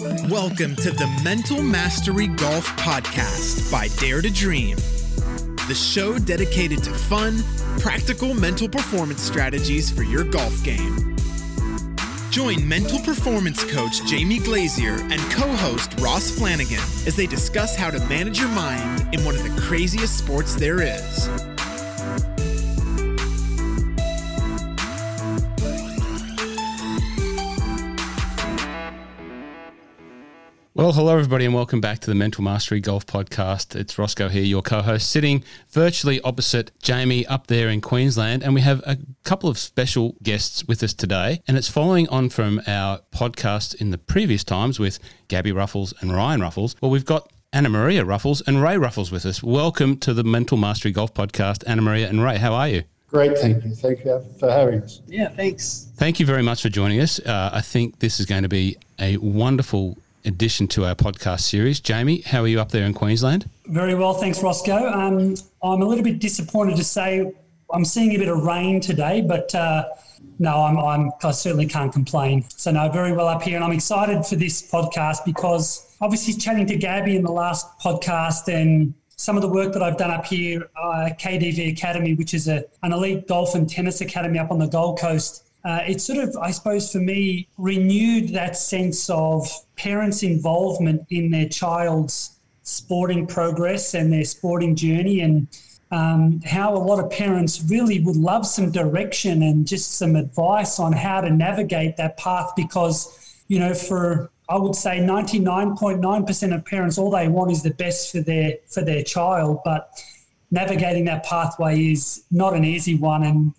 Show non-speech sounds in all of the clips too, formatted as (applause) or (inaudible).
Welcome to the Mental Mastery Golf Podcast by Dare to Dream, the show dedicated to fun, practical mental performance strategies for your golf game. Join mental performance coach Jamie Glazier and co host Ross Flanagan as they discuss how to manage your mind in one of the craziest sports there is. Well, hello, everybody, and welcome back to the Mental Mastery Golf Podcast. It's Roscoe here, your co host, sitting virtually opposite Jamie up there in Queensland. And we have a couple of special guests with us today. And it's following on from our podcast in the previous times with Gabi Ruffels and Ryan Ruffels. Well, we've got Anna Maria Ruffels and Ray Ruffels with us. Welcome to the Mental Mastery Golf Podcast, Anna Maria and Ray. How are you? Great, thank you. Thank you for having us. Yeah, thanks. Thank you very much for joining us. Uh, I think this is going to be a wonderful addition to our podcast series. Jamie, how are you up there in Queensland? Very well, thanks, Roscoe. Um, I'm a little bit disappointed to say I'm seeing a bit of rain today, but uh, no, I'm, I'm, I certainly can't complain. So, no, very well up here. And I'm excited for this podcast because obviously chatting to Gabi in the last podcast and some of the work that I've done up here uh, KDV Academy, which is a, an elite golf and tennis academy up on the Gold Coast uh, it sort of, I suppose, for me, renewed that sense of parents' involvement in their child's sporting progress and their sporting journey, and um, how a lot of parents really would love some direction and just some advice on how to navigate that path because, you know, for I would say 99.9% of parents, all they want is the best for their for their child, but navigating that pathway is not an easy one, and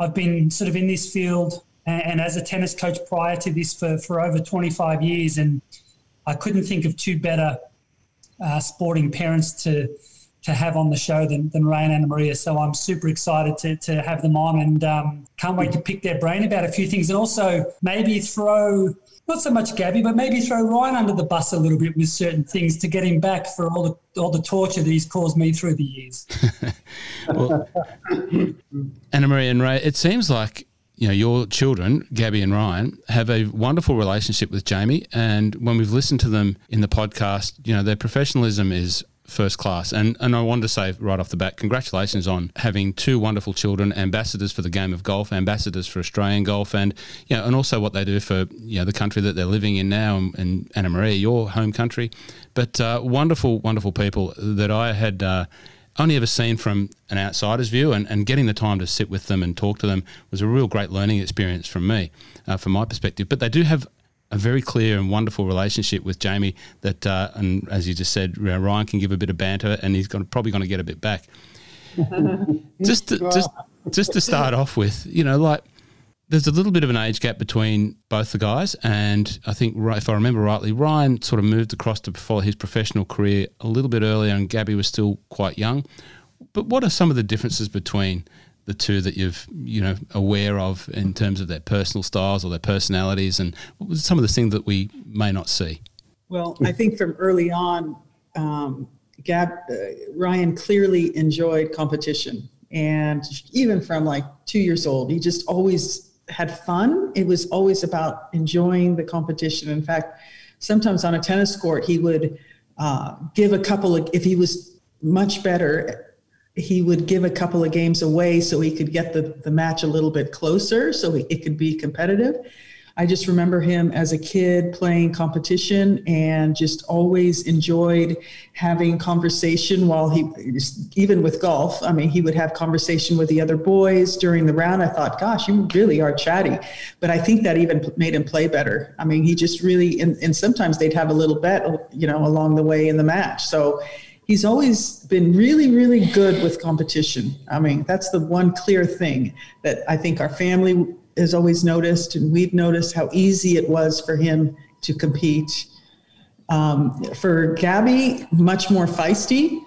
I've been sort of in this field and, and, as a tennis coach prior to this for, for over 25 years, and I couldn't think of two better uh, sporting parents to to have on the show than, than Ray and Anna Maria. So I'm super excited to, to have them on and um, can't wait to pick their brain about a few things and also maybe throw not so much Gabi, but maybe throw Ryan under the bus a little bit with certain things to get him back for all the all the torture that he's caused me through the years. (laughs) well, Anna Maria and Ray, it seems like you know your children, Gabi and Ryan, have a wonderful relationship with Jamie, and when we've listened to them in the podcast, you know their professionalism is first class. And and I wanted to say right off the bat, congratulations on having two wonderful children, ambassadors for the game of golf, ambassadors for Australian golf, and you know, and also what they do for you know the country that they're living in now, and, Anna Maria, your home country. But uh, wonderful, wonderful people that I had. Uh, only ever seen from an outsider's view, and, and getting the time to sit with them and talk to them was a real great learning experience from me, uh, from my perspective. But they do have a very clear and wonderful relationship with Jamie. That uh, and as you just said, Ryan can give a bit of banter, and he's going probably going to get a bit back. (laughs) just to, just just to start off with, you know, like there's a little bit of an age gap between both the guys, and I think if I remember rightly, Ryan sort of moved across to follow his professional career a little bit earlier, and Gabi was still quite young. But what are some of the differences between the two that you've you know aware of in terms of their personal styles or their personalities, and some of the things that we may not see? Well, I think from early on, um, Gab uh, Ryan clearly enjoyed competition, and even from like two years old, he just always had fun. It was always about enjoying the competition. In fact, sometimes on a tennis court, he would uh, give a couple of if he was much better he would give a couple of games away so he could get the, the match a little bit closer so he, it could be competitive. I just remember him as a kid playing competition and just always enjoyed having conversation while he, even with golf. I mean, he would have conversation with the other boys during the round. I thought, gosh, you really are chatty. But I think that even made him play better. I mean, he just really, and, and sometimes they'd have a little bet, you know, along the way in the match. So he's always been really, really good with competition. I mean, that's the one clear thing that I think our family has always noticed, and we've noticed how easy it was for him to compete. Um, for Gabi, much more feisty,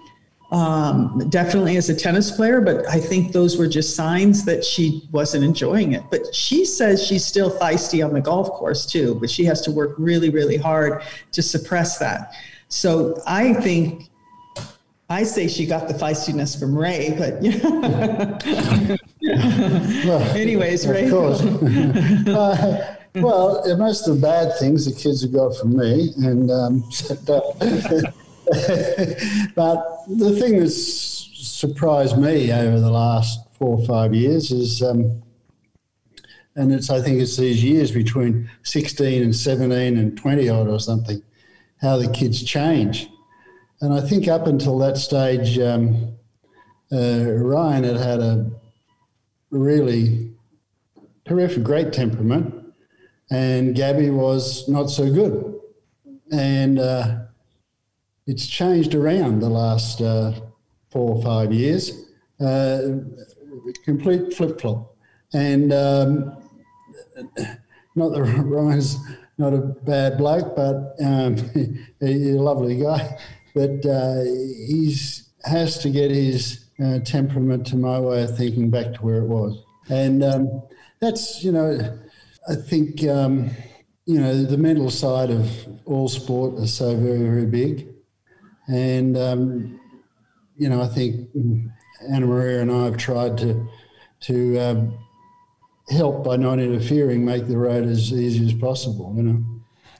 um, definitely as a tennis player, but I think those were just signs that she wasn't enjoying it. But she says she's still feisty on the golf course too, but she has to work really, really hard to suppress that. So I think I say she got the feistiness from Ray, but yeah. (laughs) well, anyways, Ray. (laughs) Uh, well, most of the bad things the kids have got from me, and um, (laughs) but the thing that's surprised me over the last four or five years is, um, and it's I think it's these years between 16 and 17 and 20 odd or something, how the kids change, and I think up until that stage, um, uh, Ryan had had a really terrific, great temperament, and Gabi was not so good, and. Uh, it's changed around the last uh, four or five years. Uh, complete flip flop. And um, (coughs) not that (laughs) Ryan's not a bad bloke, but um, (laughs) he's a lovely guy. But uh, he's has to get his uh, temperament, to my way of thinking, back to where it was. And um, that's, you know, I think, um, you know, the mental side of all sport is so very, very big. And, um, you know, I think Anna Maria and I have tried to, to um, help by not interfering, make the road as easy as possible, you know.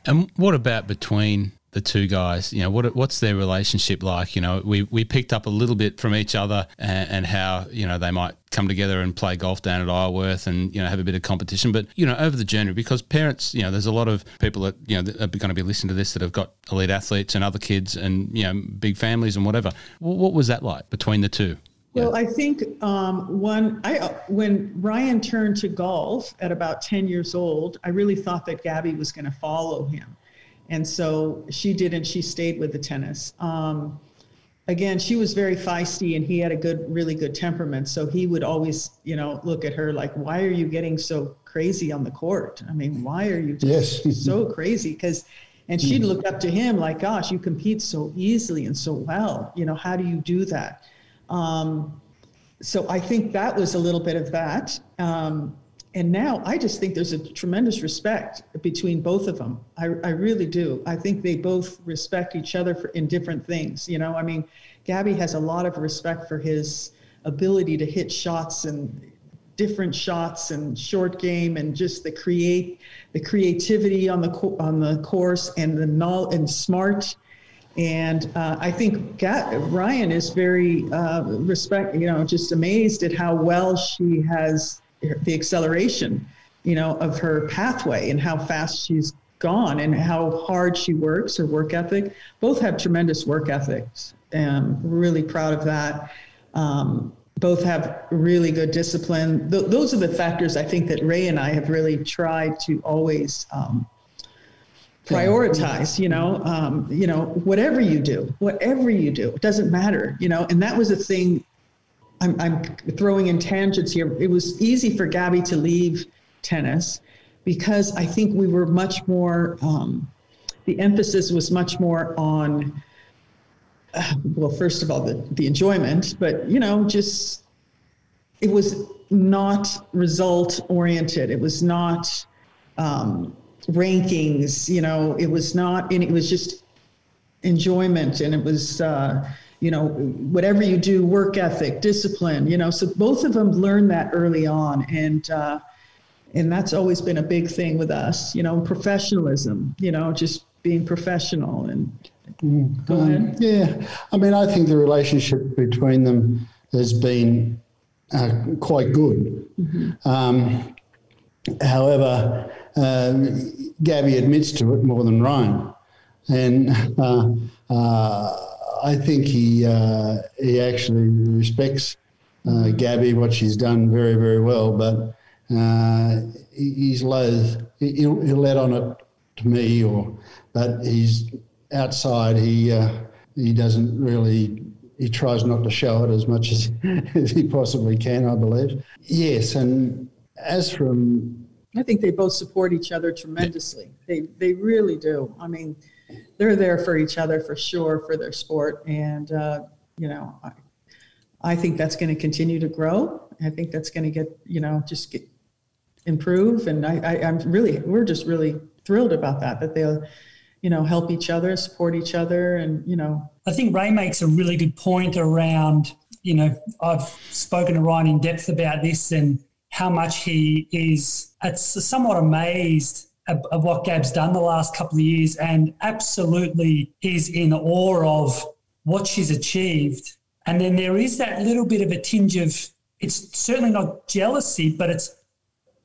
And what about between the two guys? You know, what what's their relationship like? You know, we, we picked up a little bit from each other and, and, how you know they might come together and play golf down at Isleworth and you know have a bit of competition. But you know, over the journey, because parents, you know, there's a lot of people that you know that are going to be listening to this that have got elite athletes and other kids and you know big families and whatever. What, what was that like between the two? Well, I think um, one I when Ryan turned to golf at about ten years old, I really thought that Gabby was going to follow him and so she didn't. She stayed with the tennis. Um, again, she was very feisty, and he had a good, really good temperament. So he would always, you know, look at her like, "Why are you getting so crazy on the court? I mean, why are you just yes. so crazy?" Because and she'd look up to him like, "Gosh, you compete so easily and so well. You know, how do you do that?" Um, so I think that was a little bit of that. Um, and now I just think there's a tremendous respect between both of them. I, I really do. I think they both respect each other for, in different things. You know, I mean, Gabi has a lot of respect for his ability to hit shots and different shots and short game and just the create the creativity on the on the course and the null and smart and uh, I think Ryan is very uh, respect, you know, just amazed at how well she has the acceleration, you know, of her pathway and how fast she's gone and how hard she works, her work ethic. Both have tremendous work ethics, and really proud of that. Um, both have really good discipline. Th- those are the factors I think that Ray and I have really tried to always um, prioritize. You know, um, you know, whatever you do, whatever you do, it doesn't matter. You know, and that was a thing I'm, I'm throwing in tangents here. It was easy for Gabi to leave tennis because I think we were much more, um, the emphasis was much more on, uh, well, first of all, the, the enjoyment, but, you know, just, it was not result oriented. It was not um, rankings, you know, it was not, and it was just enjoyment and it was, uh, you know, whatever you do, work ethic, discipline, you know, so both of them learned that early on. And, uh, and that's always been a big thing with us, you know, professionalism, you know, just being professional and mm, go ahead. Um, yeah. I mean, I think the relationship between them has been uh, quite good. Mm-hmm. Um, however, uh, Gabi admits to it more than Ryan. And uh, uh I think he uh, he actually respects uh, Gabi, what she's done very very well, but uh, he's loath. He'll, he'll, let on it to me, or but he's outside. He uh, he doesn't really. He tries not to show it as much (laughs) as, as he possibly can. I believe. Yes, and as from I think they both support each other tremendously. They they really do. I mean, they're there for each other for sure for their sport, and uh, you know, I, I think that's going to continue to grow. I think that's going to get you know just get improve, and I, I I'm really we're just really thrilled about that that they'll you know help each other, support each other, and you know. I think Ray makes a really good point around you know I've spoken to Ryan in depth about this and how much he is somewhat amazed of, what Gab's done the last couple of years and absolutely is in awe of what she's achieved. And then there is that little bit of a tinge of it's certainly not jealousy, but it's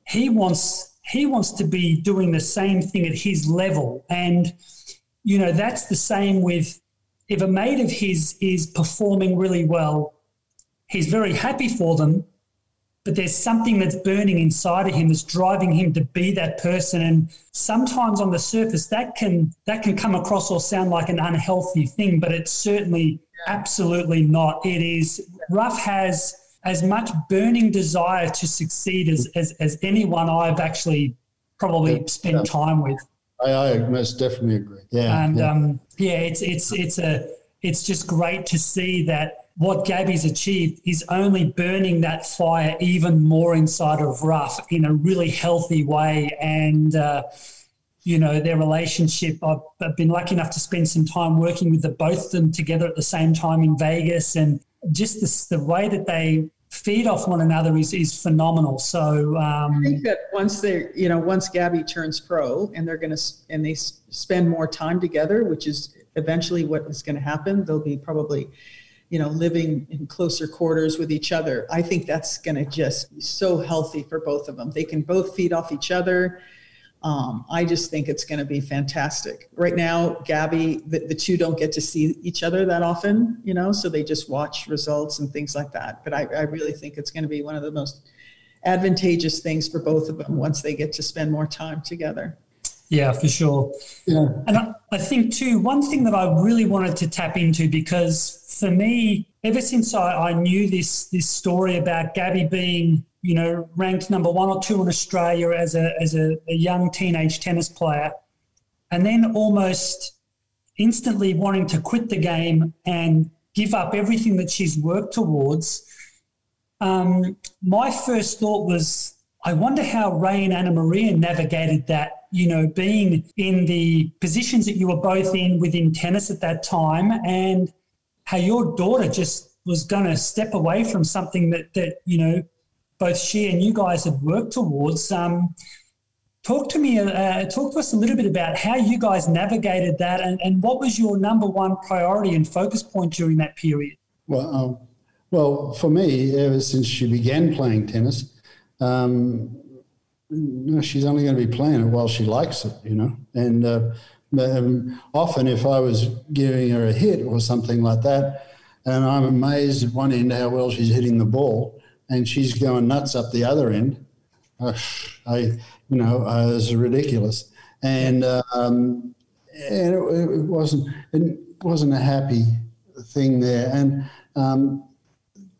he wants he wants to be doing the same thing at his level. And you know, that's the same with if a mate of his is performing really well, he's very happy for them, but there's something that's burning inside of him that's driving him to be that person. And sometimes on the surface that can that can come across or sound like an unhealthy thing but it's certainly absolutely not. It is Ruff has as much burning desire to succeed as as, as anyone i've actually probably spent time with. I, I most definitely agree. Yeah and yeah. um yeah it's it's it's a it's just great to see that what Gabi's achieved is only burning that fire even more inside of Ruff in a really healthy way. And, uh, you know, their relationship, I've, I've, been lucky enough to spend some time working with the both of them together at the same time in Vegas. And just this, the way that they feed off one another is, is phenomenal. So um, I think that once they, you know, once Gabi turns pro and they're going to, and they spend more time together, which is eventually what is going to happen, they'll be probably you know, living in closer quarters with each other. I think that's going to just be so healthy for both of them. They can both feed off each other. Um, I just think it's going to be fantastic. Right now, Gabi, the, the, two don't get to see each other that often, you know, so they just watch results and things like that. But I, I really think it's going to be one of the most advantageous things for both of them once they get to spend more time together. Yeah, for sure. Yeah. And I, I think, too, one thing that I really wanted to tap into because for me, ever since I, I knew this this story about Gabi being, you know, ranked number one or two in Australia as a as a, a young teenage tennis player, and then almost instantly wanting to quit the game and give up everything that she's worked towards. Um, my first thought was, I wonder how Ray and Anna Maria navigated that you know, being in the positions that you were both in within tennis at that time and how your daughter just was going to step away from something that, that, you know, both she and you guys had worked towards. Um, talk to me, uh, talk to us a little bit about how you guys navigated that and, and what was your number one priority and focus point during that period? Well, uh, well, for me, ever since she began playing tennis, um, she's only going to be playing it while she likes it, you know. And uh, um, often, if I was giving her a hit or something like that, and I'm amazed at one end how well she's hitting the ball, and she's going nuts up the other end, uh, I, you know, uh, it's ridiculous. And um, and it, it, wasn't it wasn't a happy thing there. And um,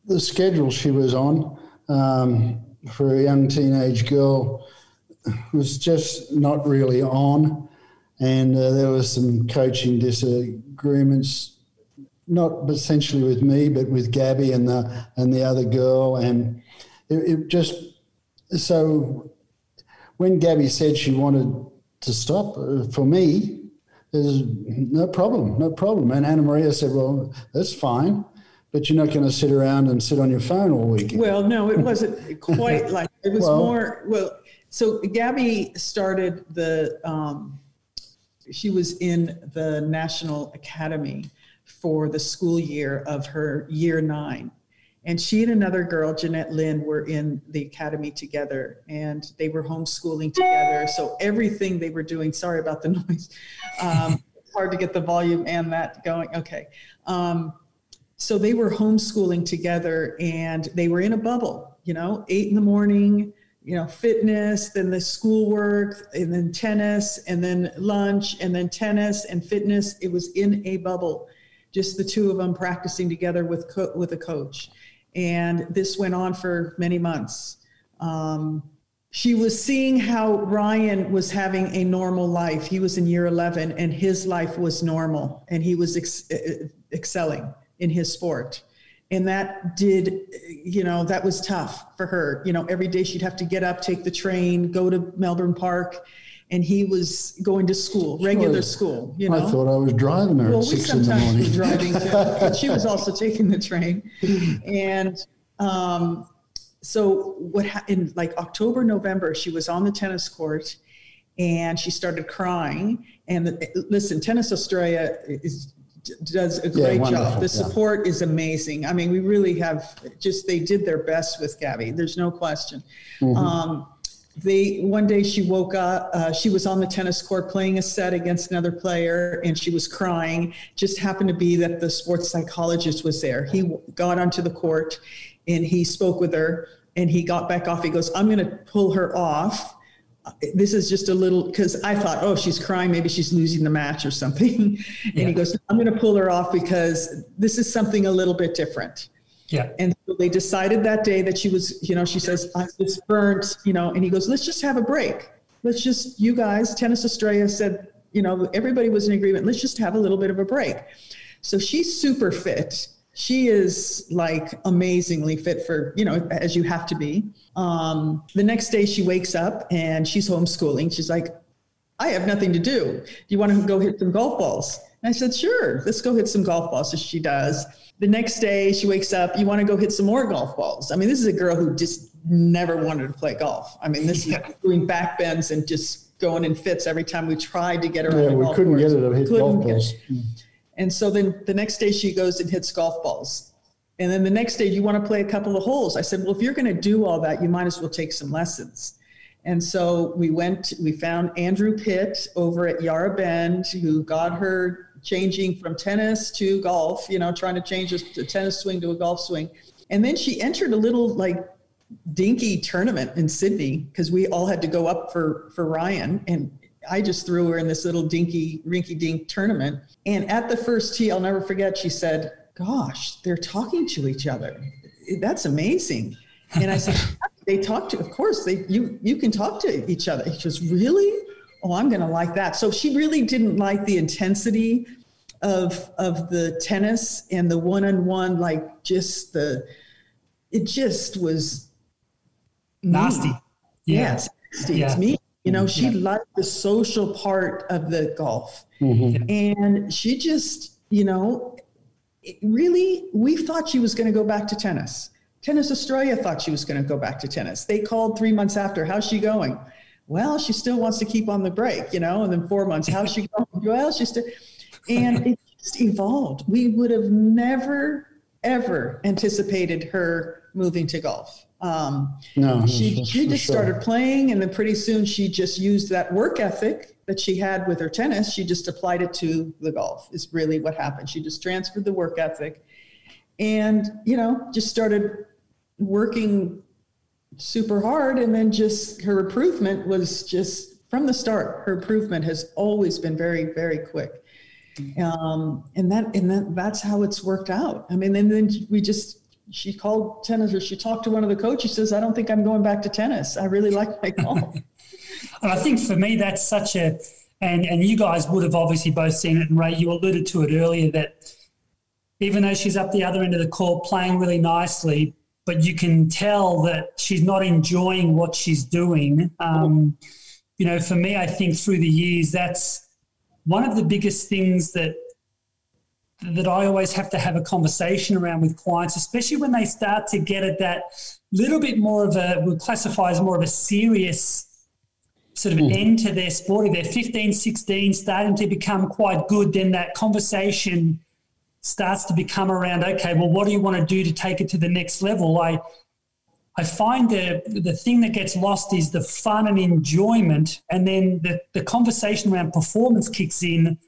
the schedule she was on. Um, for a young teenage girl was just not really on. And uh, there was some coaching disagreements, not essentially with me, but with Gabi and the and the other girl. And it, it just so when Gabi said she wanted to stop, uh, for me, there's no problem, no problem. And Anna Maria said, "Well, that's fine." but you're not going to sit around and sit on your phone all weekend. Well, no, it wasn't (laughs) quite like it was well, more. Well, so Gabi started the. Um, she was in the National Academy for the school year of her year nine. And she and another girl, Jeanette Lynn, were in the academy together and they were homeschooling together. So everything they were doing, sorry about the (laughs) noise, um, hard to get the volume and that going. Okay. Um, so they were homeschooling together and they were in a bubble, you know, eight in the morning, you know, fitness, then the schoolwork, and then tennis, and then lunch, and then tennis and fitness. It was in a bubble, just the two of them practicing together with co- with a coach, and this went on for many months. Um, she was seeing how Ryan was having a normal life. He was in year 11 and his life was normal and he was ex- excelling in his sport and that did you know that was tough for her. You know every day she'd have to get up take the train go to melbourne park and he was going to school regular school you know? i thought i was driving her well, in the morning. driving too, but she was also (laughs) taking the train. And um, so what in like october november she was on the tennis court and she started crying. And the, listen, Tennis Australia is does a great yeah, job. The support yeah. is amazing. I mean, we really have just they did their best with Gabi. There's no question. Mm-hmm. Um, they one day she woke up. Uh, she was on the tennis court playing a set against another player, and she was crying. Just happened to be that the sports psychologist was there. He got onto the court, and he spoke with her. And he got back off. He goes, "I'm going to pull her off." This is just a little because I thought, oh, she's crying, maybe she's losing the match or something. (laughs) and yeah. he goes, I'm going to pull her off because this is something a little bit different. Yeah. And so they decided that day that she was, you know, she says, I just burnt, you know, and he goes, let's just have a break. Let's just, you guys, Tennis Australia said, you know, everybody was in agreement. Let's just have a little bit of a break. So she's super fit she is like amazingly fit for you know as you have to be. Um, the next day she wakes up and she's homeschooling. She's like i have nothing to do. Do you want to go hit some golf balls? And i said sure let's go hit some golf balls so she does. The next day she wakes up you want to go hit some more golf balls? I mean this is a girl who just never wanted to play golf. I mean this yeah. is doing back bends and just going in fits every time we tried to get her yeah, we couldn't course. get her to hit couldn't golf balls and so then the next day she goes and hits golf balls. And then the next day, you want to play a couple of holes? I said, well, if you're going to do all that, you might as well take some lessons. And so we went, we found Andrew Pitt over at Yarra Bend, who got her changing from tennis to golf, you know, trying to change a, tennis swing to a golf swing. And then she entered a little like dinky tournament in Sydney because we all had to go up for, for Ryan. And I just threw her in this little dinky, rinky dink tournament. And at the first tee, I'll never forget, she said, Gosh, they're talking to each other. That's amazing. And I said, (laughs) They talk to, of course, they you you can talk to each other. She goes, Really? Oh, I'm gonna like that. So she really didn't like the intensity of of the tennis and the one-on-one, like just the it just was nasty. Yes, yeah. it's me. You know, she yeah. liked the social part of the golf. Mm-hmm. And she just, you know, really, we thought she was going to go back to tennis. Tennis Australia thought she was going to go back to tennis. They called three months after, how's she going? Well, she still wants to keep on the break, you know, and then four months, how's she going? (laughs) Well, she's still, and it just evolved. We would have never, ever anticipated her moving to golf. Um, no, she, she just sure. started playing, and then pretty soon she just used that work ethic that she had with her tennis. She just applied it to the golf. Is really what happened. She just transferred the work ethic, and you know, just started working super hard, and then just her improvement was just from the start. Her improvement has always been very, very quick. Um, and that and that, that's how it's worked out. I mean, and then we just she called tennis or she talked to one of the coaches She says i don't think i'm going back to tennis. I really like my (laughs) golf. And i think for me that's such a and and you guys would have obviously both seen it and ray you alluded to it earlier that even though she's up the other end of the court playing really nicely but you can tell that she's not enjoying what she's doing. Um, you know for me i think through the years that's one of the biggest things that that I always have to have a conversation around with clients, especially when they start to get at that little bit more of a, we'll classify as more of a serious sort of mm. end to their sport. If they're 15, 16, starting to become quite good, then that conversation starts to become around, okay, well, what do you want to do to take it to the next level? I, I find the the thing that gets lost is the fun and enjoyment, and then the, the conversation around performance kicks in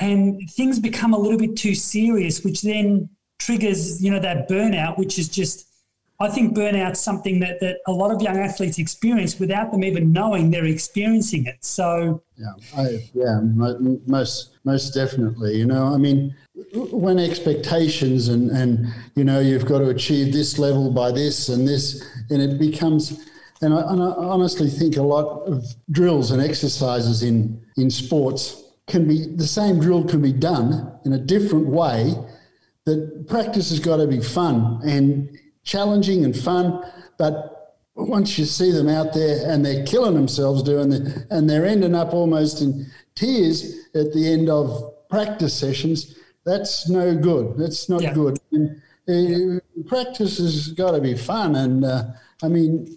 and things become a little bit too serious, which then triggers, you know, that burnout, which is just, I think burnout's something that, that a lot of young athletes experience without them even knowing they're experiencing it. So, yeah, I, yeah, most, most definitely. You know, I mean, when expectations and, and, you know, you've got to achieve this level by this and this, and it becomes, and I, and I honestly think a lot of drills and exercises in, in sports can be the same drill can be done in a different way. That practice has got to be fun and challenging and fun, but once you see them out there and they're killing themselves doing it, and they're ending up almost in tears at the end of practice sessions, that's no good. That's not yeah. good. And, uh, practice has got to be fun, and uh, I mean,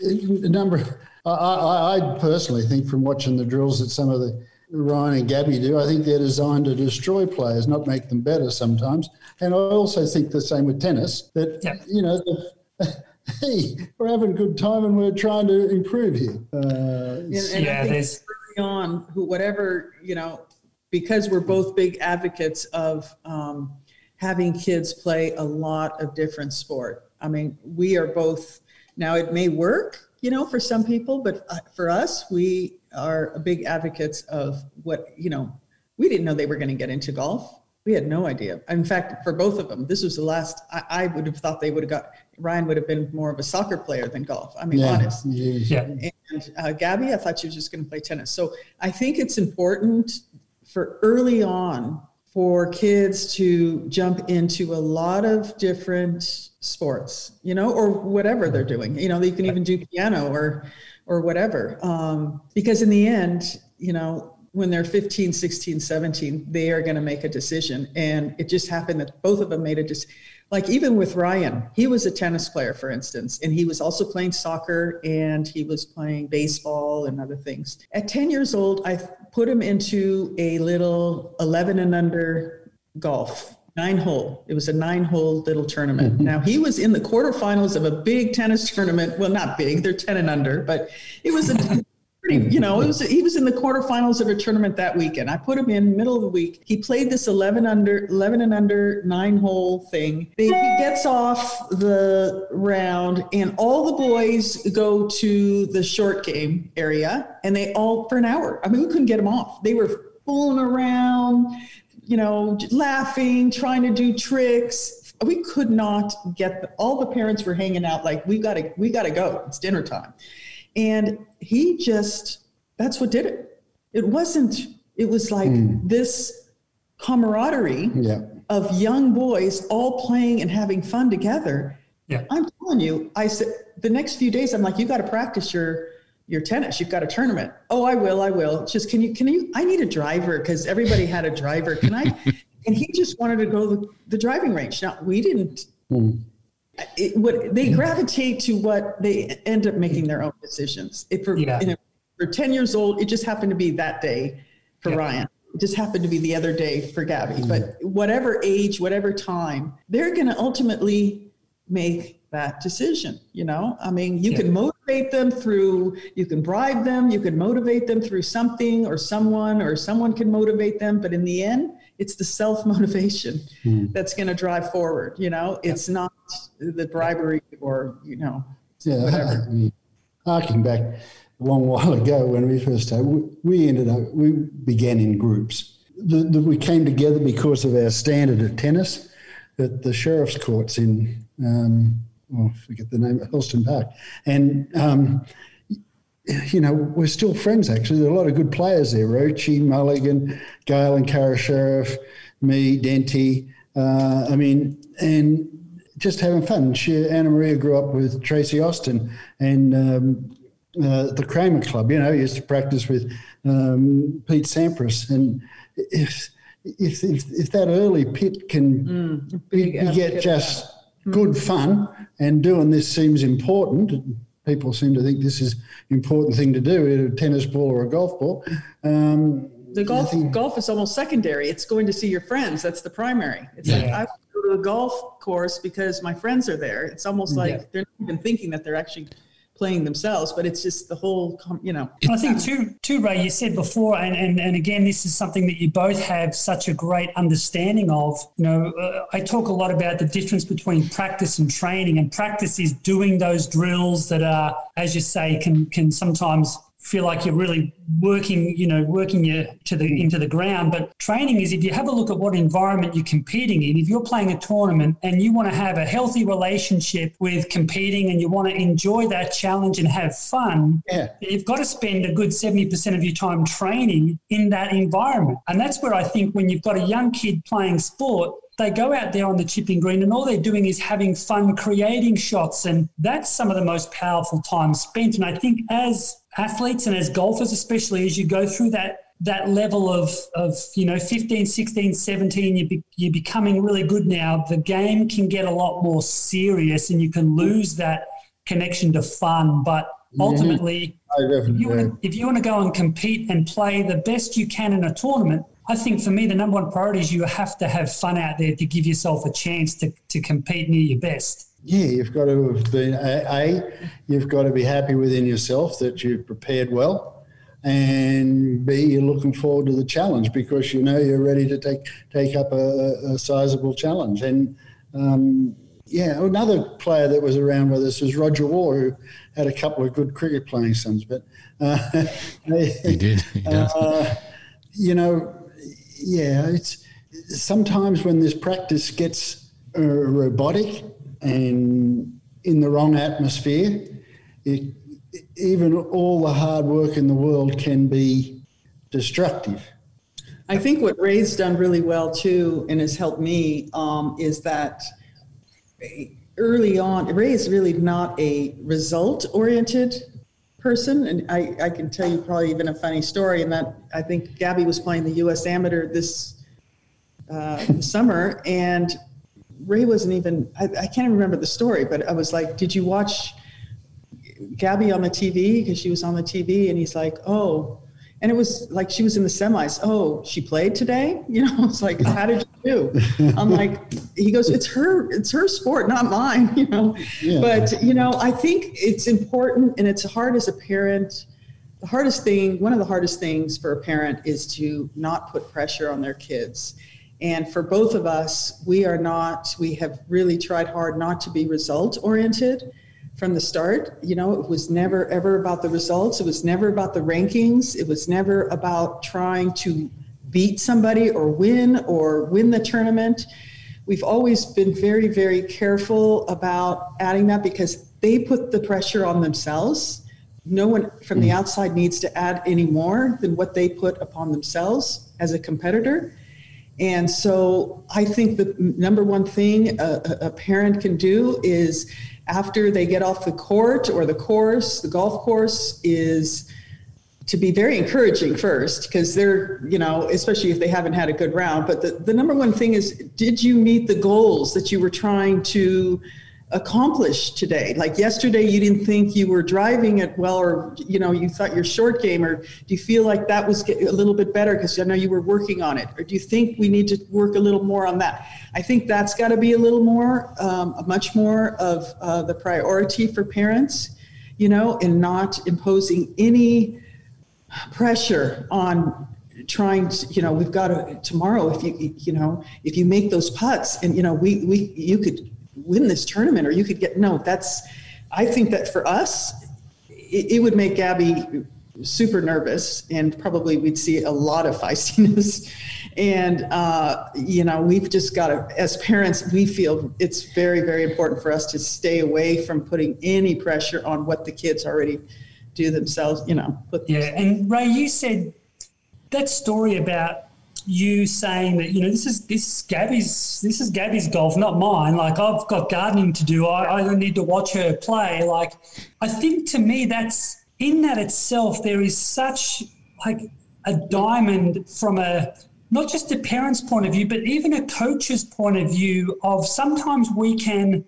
a number I, I, I personally think from watching the drills that some of the Ryan and Gabi do, I think they're designed to destroy players, not make them better sometimes. And I also think the same with tennis that, yeah. you know, the, (laughs) hey, we're having a good time and we're trying to improve here. Uh, and, and yeah, there's early on, who, whatever, you know, because we're both big advocates of um, having kids play a lot of different sport. I mean, we are both, now it may work, you know, for some people, but uh, for us, we are big advocates of what, you know, we didn't know they were going to get into golf. We had no idea. In fact, for both of them, this was the last, I, I would have thought they would have got, Ryan would have been more of a soccer player than golf. I mean, yeah. honest. Yeah. And uh, Gabi, I thought she was just going to play tennis. So I think it's important for early on for kids to jump into a lot of different sports, you know, or whatever they're doing. You know, they can even do piano or or whatever. Um, because in the end, you know, when they're 15, 16, 17, they are going to make a decision. And it just happened that both of them made a decision like even with Ryan, he was a tennis player, for instance, and he was also playing soccer and he was playing baseball and other things. At 10 years old, I put him into a little 11 and under golf. Nine hole. It was a nine hole little tournament. Mm-hmm. Now he was in the quarterfinals of a big tennis tournament. Well, not big, they're 10 and under, but it was a (laughs) pretty, you know, it was he was in the quarterfinals of a tournament that weekend. I put him in middle of the week. He played this 11 under 11 and under nine hole thing. He gets off the round and all the boys go to the short game area and they all for an hour. I mean, we couldn't get them off. They were fooling around, you know, laughing, trying to do tricks. We could not get the, all the parents were hanging out like we got to we got to go. It's dinner time. And he just, that's what did it. It wasn't, it was like mm. this camaraderie yeah. of young boys all playing and having fun together. Yeah. I'm telling you, I said, the next few days, I'm like, you got to practice your, your tennis. You've got a tournament. Oh, I will. I will. Just can you, can you, I need a driver because everybody had a driver. Can I? (laughs) and he just wanted to go to the driving range. Now we didn't, mm it, what they gravitate to what they end up making their own decisions. If for, yeah. for 10 years old, it just happened to be that day for Ryan. It just happened to be the other day for Gabi. Mm-hmm. But whatever age, whatever time, they're going to ultimately make that decision. You know, I mean, you yeah. can motivate them through, you can bribe them, you can motivate them through something or someone, or someone can motivate them. But in the end, it's the self motivation mm. that's going to drive forward. You know, it's not the bribery or you know, yeah, whatever. I mean, harking back a long while ago when we first started, we, we ended up we began in groups. The, the, we came together because of our standard of tennis at the sheriff's courts in um, oh, I forget the name, Hurlstone Park, and. Um, you know, we're still friends actually. There are a lot of good players there Rochi, Mulligan, Gail and Cara Sheriff, me, Denty. Uh, I mean, and just having fun. She, Anna Maria grew up with Tracy Austin and um, uh, the Kramer Club, you know, used to practice with um, Pete Sampras. And if, if, if, if, that early pit can mm, be, get just good fun and doing this seems important, people seem to think this is an important thing to do, a tennis ball or a golf ball. Um, the golf think, golf is almost secondary. It's going to see your friends. That's the primary. It's yeah. like I go to a golf course because my friends are there. It's almost like yeah. they're not even thinking that they're actually playing themselves, but it's just the whole, you know. I think too, too, Ray, you said before, and, and, and again, this is something that you both have such a great understanding of. You know, uh, I talk a lot about the difference between practice and training, and practice is doing those drills that are, as you say, can can sometimes feel like you're really working, you know, working you to the mm. into the ground. But training is if you have a look at what environment you're competing in, if you're playing a tournament and you want to have a healthy relationship with competing and you want to enjoy that challenge and have fun, yeah. you've got to spend a good 70% of your time training in that environment. And that's where I think when you've got a young kid playing sport, they go out there on the chipping green and all they're doing is having fun creating shots and that's some of the most powerful time spent and i think as athletes and as golfers especially as you go through that that level of, of you know 15 16 17 you be, you're becoming really good now the game can get a lot more serious and you can lose that connection to fun but ultimately if you, want to, if you want to go and compete and play the best you can in a tournament, I think for me, the number one priority is you have to have fun out there to give yourself a chance to, to compete near your best. Yeah, you've got to have been, a, a, you've got to be happy within yourself that you've prepared well. And B, you're looking forward to the challenge because you know you're ready to take take up a, a sizable challenge. And um, yeah, another player that was around with us was Rodger Waugh, who had a couple of good cricket playing sons. But uh, (laughs) he did. He uh, you know, yeah, it's sometimes when this practice gets uh, robotic and in the wrong atmosphere, it, even all the hard work in the world can be destructive. I think what Ray's done really well too, and has helped me, um, is that early on, Ray is really not a result oriented person. And I, I can tell you probably even a funny story and that I think Gabi was playing the U.S. Amateur this uh, summer, and Ray wasn't even, I, I can't remember the story, but I was like, Did you watch Gabi on the TV? Because she was on the TV, and he's like, Oh, and it was like she was in the semis. Oh, she played today? (laughs) You know, it's like, how did you do? (laughs) I'm like, he goes, it's her, it's her sport, not mine, (laughs) you know. Yeah. But, you know, I think it's important and it's hard as a parent. The hardest thing, one of the hardest things for a parent is to not put pressure on their kids. And for both of us, we are not, we have really tried hard not to be result oriented from the start. You know, it was never ever about the results. It was never about the rankings. It was never about trying to beat somebody or win or win the tournament. We've always been very, very careful about adding that because they put the pressure on themselves. No one from the mm. outside needs to add any more than what they put upon themselves as a competitor. And so I think the number one thing a, a parent can do is after they get off the court or the course, the golf course is to be very encouraging first because they're, you know, especially if they haven't had a good round. But the, the number one thing is did you meet the goals that you were trying to accomplish today? Like yesterday, you didn't think you were driving it well, or you know, you thought your short game, or do you feel like that was a little bit better because I know you were working on it, or do you think we need to work a little more on that? I think that's got to be a little more, um, much more of uh, the priority for parents, you know, and not imposing any pressure on trying to, you know, we've got to tomorrow. If you, you know, if you make those putts, and you know, we we you could win this tournament or you could get no that's i think that for us it, it would make gabi super nervous and probably we'd see a lot of (laughs) feistiness. And uh, you know we've just got to as parents we feel it's very very important for us to stay away from putting any pressure on what the kids already do themselves you know yeah and ray you said that story about you saying that you know this is this is Gabi's this is Gabi's golf, not mine. Like I've got gardening to do. I, I don't need to watch her play. Like I think to me that's in that itself there is such like a diamond from a not just a parent's point of view, but even a coach's point of view of sometimes we can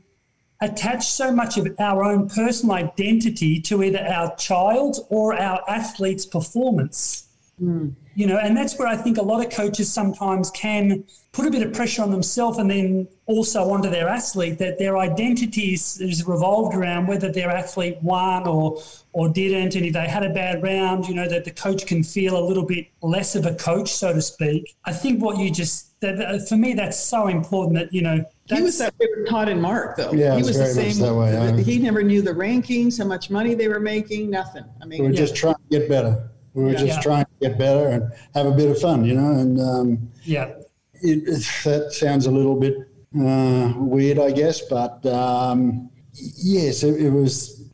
attach so much of our own personal identity to either our child's or our athlete's performance. Mm you know, and that's where I think a lot of coaches sometimes can put a bit of pressure on themselves and then also onto their athlete that their identity is, is revolved around whether their athlete won or or didn't, and if they had a bad round, you know, that the coach can feel a little bit less of a coach, so to speak. I think what you just that, for me that's so important that you know. He was that Todd and Mark though. Yeah, he was the same. That way, he never knew the rankings, how much money they were making, nothing. I mean, we were yeah. just trying to get better. We were yeah. just trying to get better and have a bit of fun, you know. And um, yeah, it, it, that sounds a little bit uh, weird, I guess, but um, yes, it, it, was.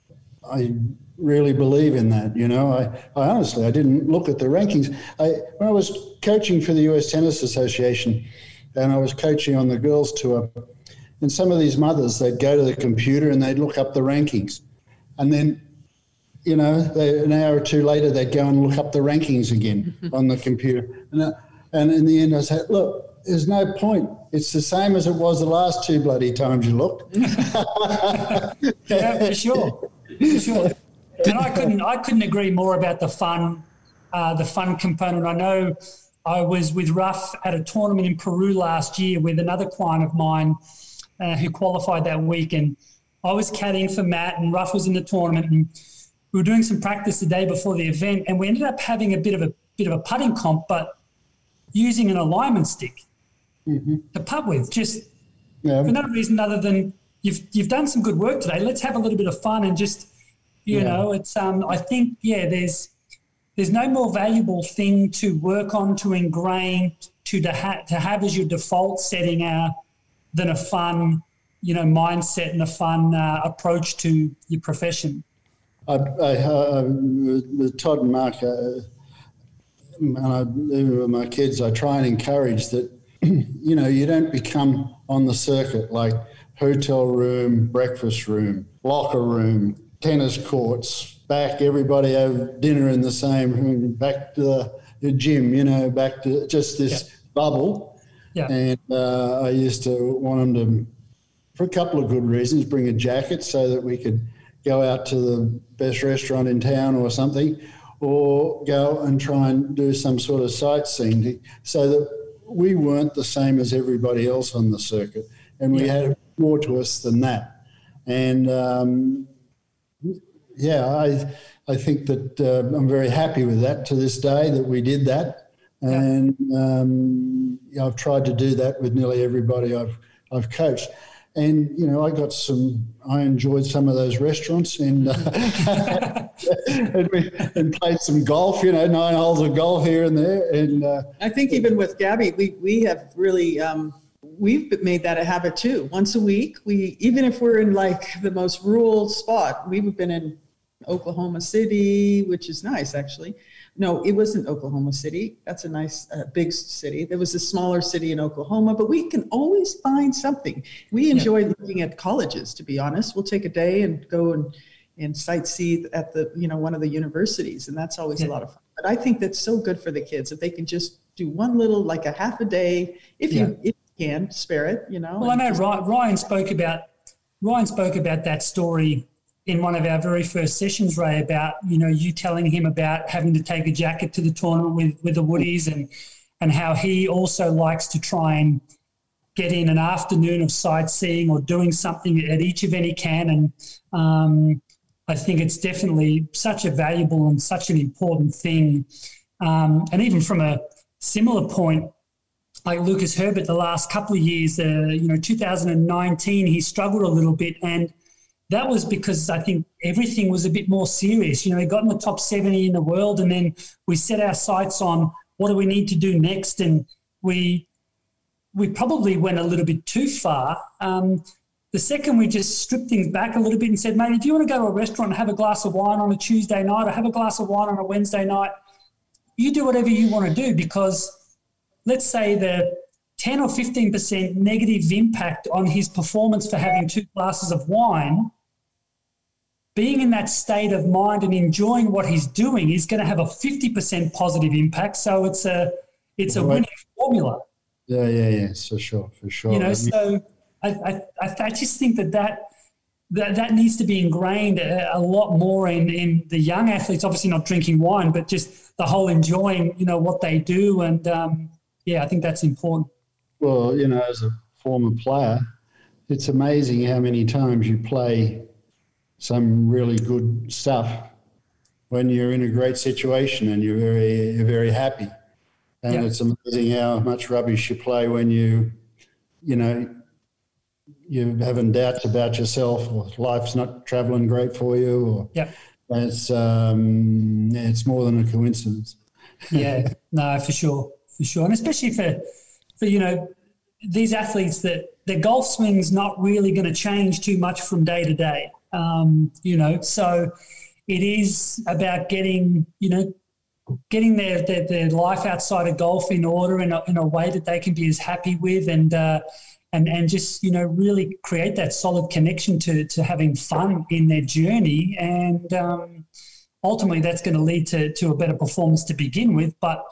I really believe in that, you know. I, I honestly, I didn't look at the rankings. I when I was coaching for the U.S. Tennis Association, and I was coaching on the girls tour, and some of these mothers, they'd go to the computer and they'd look up the rankings, and then you know, they, an hour or two later, they'd go and look up the rankings again (laughs) on the computer. And, uh, and in the end, I said, look, there's no point. It's the same as it was the last two bloody times you looked. (laughs) yeah, for sure. For sure. and I couldn't I couldn't agree more about the fun, uh, the fun component. I know I was with Ruff at a tournament in Peru last year with another client of mine uh, who qualified that week, and I was caddying for Matt, and Ruff was in the tournament, and we were doing some practice the day before the event, and we ended up having a bit of a bit of a putting comp, but using an alignment stick mm-hmm. to putt with, just yeah. for no reason other than you've you've done some good work today. Let's have a little bit of fun and just you yeah. know, it's um I think yeah, there's there's no more valuable thing to work on to ingrain to to, ha- to have as your default setting uh, than a fun you know mindset and a fun uh, approach to your profession. I, I uh, with Todd and Mark, uh, and I, with my kids, I try and encourage that (clears throat) you know you don't become on the circuit like hotel room, breakfast room, locker room, tennis courts, back everybody have dinner in the same room, back to the, the gym, you know, back to just this yeah. bubble. Yeah. And uh, I used to want them to, for a couple of good reasons, bring a jacket so that we could go out to the best restaurant in town or something, or go and try and do some sort of sightseeing so that we weren't the same as everybody else on the circuit. And we yeah. had more to us than that. And um, yeah, I I think that uh, I'm very happy with that to this day that we did that, and um, I've tried to do that with nearly everybody I've I've coached. And you know, I got some. I enjoyed some of those restaurants, and uh, (laughs) and, we, and, played some golf. You know, nine holes of golf here and there. And uh, I think even with Gabi, we we have really um, we've made that a habit too. Once a week, we even if we're in like the most rural spot, we've been in Oklahoma City, which is nice actually. No, it wasn't Oklahoma City. That's a nice uh, big city. There was a smaller city in Oklahoma, but we can always find something. We enjoy yeah. looking at colleges, to be honest. We'll take a day and go and and sightsee at the you know one of the universities, and that's always yeah. a lot of fun. But I think that's so good for the kids if they can just do one little like a half a day if yeah. you if you can spare it. You know. Well, I know Ryan spoke about Ryan spoke about that story in one of our very first sessions, Ray, about you know you telling him about having to take a jacket to the tournament with with the Woodies and and how he also likes to try and get in an afternoon of sightseeing or doing something at each event he can. And um, I think it's definitely such a valuable and such an important thing. Um, and even from a similar point, like Lucas Herbert, the last couple of years, uh, you know, 2019, he struggled a little bit and that was because I think everything was a bit more serious. You know, we got in the top 70 in the world, and then we set our sights on what do we need to do next, and we we probably went a little bit too far. Um, the second we just stripped things back a little bit and said, mate, if you want to go to a restaurant and have a glass of wine on a Tuesday night or have a glass of wine on a Wednesday night, you do whatever you want to do because let's say the 10 or 15% negative impact on his performance for having two glasses of wine being in that state of mind and enjoying what he's doing is going to have a 50% positive impact. So it's a it's a winning formula. Yeah, yeah, yeah, for sure, for sure. You know, so I, I, I just think that that that, that needs to be ingrained a, a, lot more in, in the young athletes. Obviously, not drinking wine, but just the whole enjoying, you know, what they do. And um, yeah, I think that's important. Well, you know, as a former player, it's amazing how many times you play some really good stuff when you're in a great situation and you're very you're very happy. And yeah. it's amazing how much rubbish you play when you, you know, you're having doubts about yourself or life's not traveling great for you or yeah. it's um it's more than a coincidence. yeah, no, for sure. For sure. And especially for for, you know, these athletes that their golf swing's not really going to change too much from day to day. Um, you know, so it is about getting, you know, getting their, their, their life outside of golf in order in a, in a way that they can be as happy with and, uh, and, and just, you know, really create that solid connection to, to having fun in their journey. And um, ultimately that's going to lead to, to a better performance to begin with. But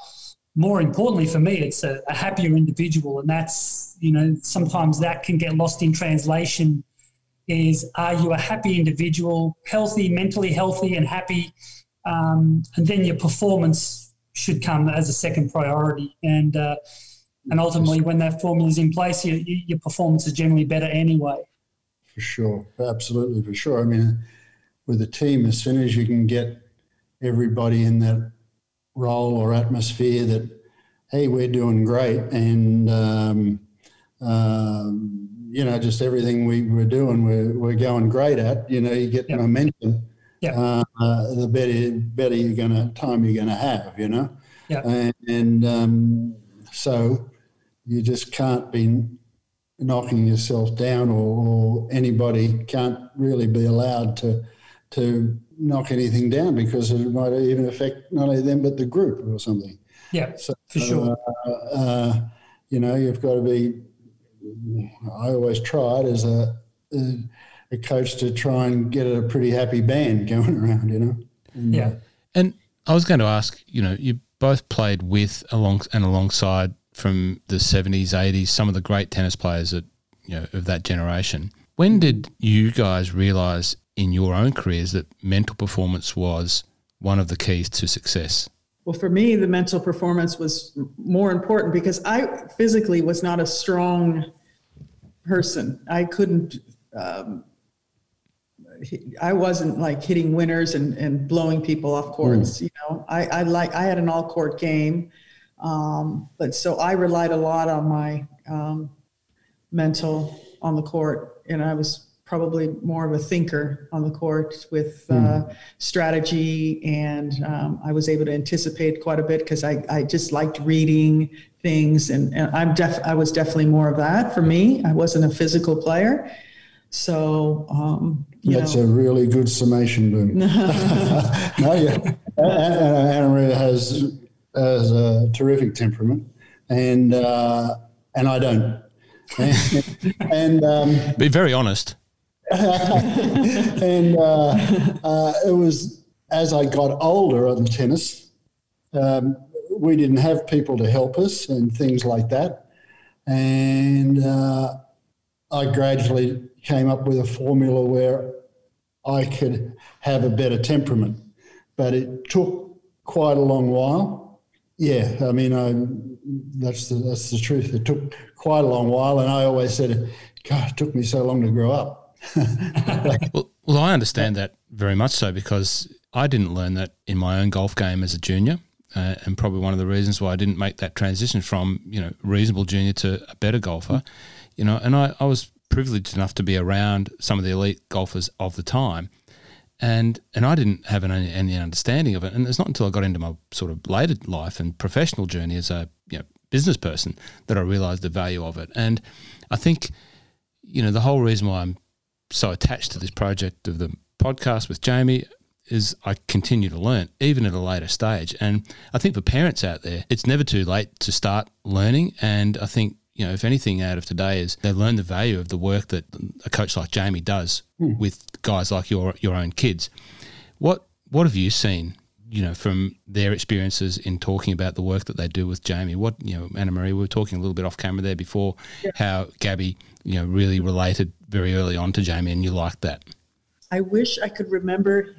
more importantly for me, it's a, a happier individual. And that's, you know, sometimes that can get lost in translation is are you a happy individual, healthy, mentally healthy and happy? Um, and then your performance should come as a second priority. And uh, and ultimately, when that formula is in place, your, your performance is generally better anyway. For sure, absolutely, for sure. I mean, with a team, as soon as you can get everybody in that role or atmosphere that, hey, we're doing great, and um, um, you know, just everything we, we're doing, we're, we're going great at. You know, you get yep. momentum. Yeah. Uh, the better better you're gonna time you're gonna have. You know. Yeah. And, and um, so you just can't be knocking yourself down, or, or anybody can't really be allowed to to knock anything down because it might even affect not only them but the group or something. Yeah, so, for sure. Uh, uh, you know, you've got to be. I always tried as a, a, a coach to try and get a pretty happy band (laughs) going around. You know. And, yeah. Uh, and I was going to ask, you know, you both played with along and alongside from the 70s, 80s, some of the great tennis players that, you know, of that generation. When did you guys realize in your own careers that mental performance was one of the keys to success? Well, for me, the mental performance was more important because I physically was not a strong person. I couldn't, um, I wasn't like hitting winners and, and blowing people off courts. Mm. You know, I, I like, I had an all court game. Um, but so I relied a lot on my um, mental on the court and I was probably more of a thinker on the court with uh, mm. strategy, and um, I was able to anticipate quite a bit because I, I just liked reading things, and, and I'm def I was definitely more of that for me. I wasn't a physical player, so um, that's know. a really good summation, Boom. (laughs) (laughs) no, yeah, Anna Maria has has a terrific temperament, and uh, and I don't. and, (laughs) and um, be very honest. (laughs) and uh, uh, it was as I got older on tennis, um, we didn't have people to help us and things like that. And uh, I gradually came up with a formula where I could have a better temperament. But it took quite a long while. Yeah, I mean, I, that's the that's the truth. It took quite a long while, and I always said, "God, it took me so long to grow up." (laughs) well, well, I understand that very much so because I didn't learn that in my own golf game as a junior. Uh, and probably one of the reasons why I didn't make that transition from you know reasonable junior to a better golfer, you know, and I, I was privileged enough to be around some of the elite golfers of the time, and and I didn't have any, any understanding of it, and it's not until I got into my sort of later life and professional journey as a you know business person that I realised the value of it, and I think you know the whole reason why I'm so attached to this project of the podcast with Jamie is I continue to learn even at a later stage. And I think for parents out there, it's never too late to start learning. And I think, you know, if anything out of today is they learn the value of the work that a coach like Jamie does mm. with guys like your your own kids. What what have you seen, you know, from their experiences in talking about the work that they do with Jamie? What, you know, Anna Marie, we were talking a little bit off camera there before yeah. how Gabi, you know, really related very early on to Jamie, and you liked that. I wish I could remember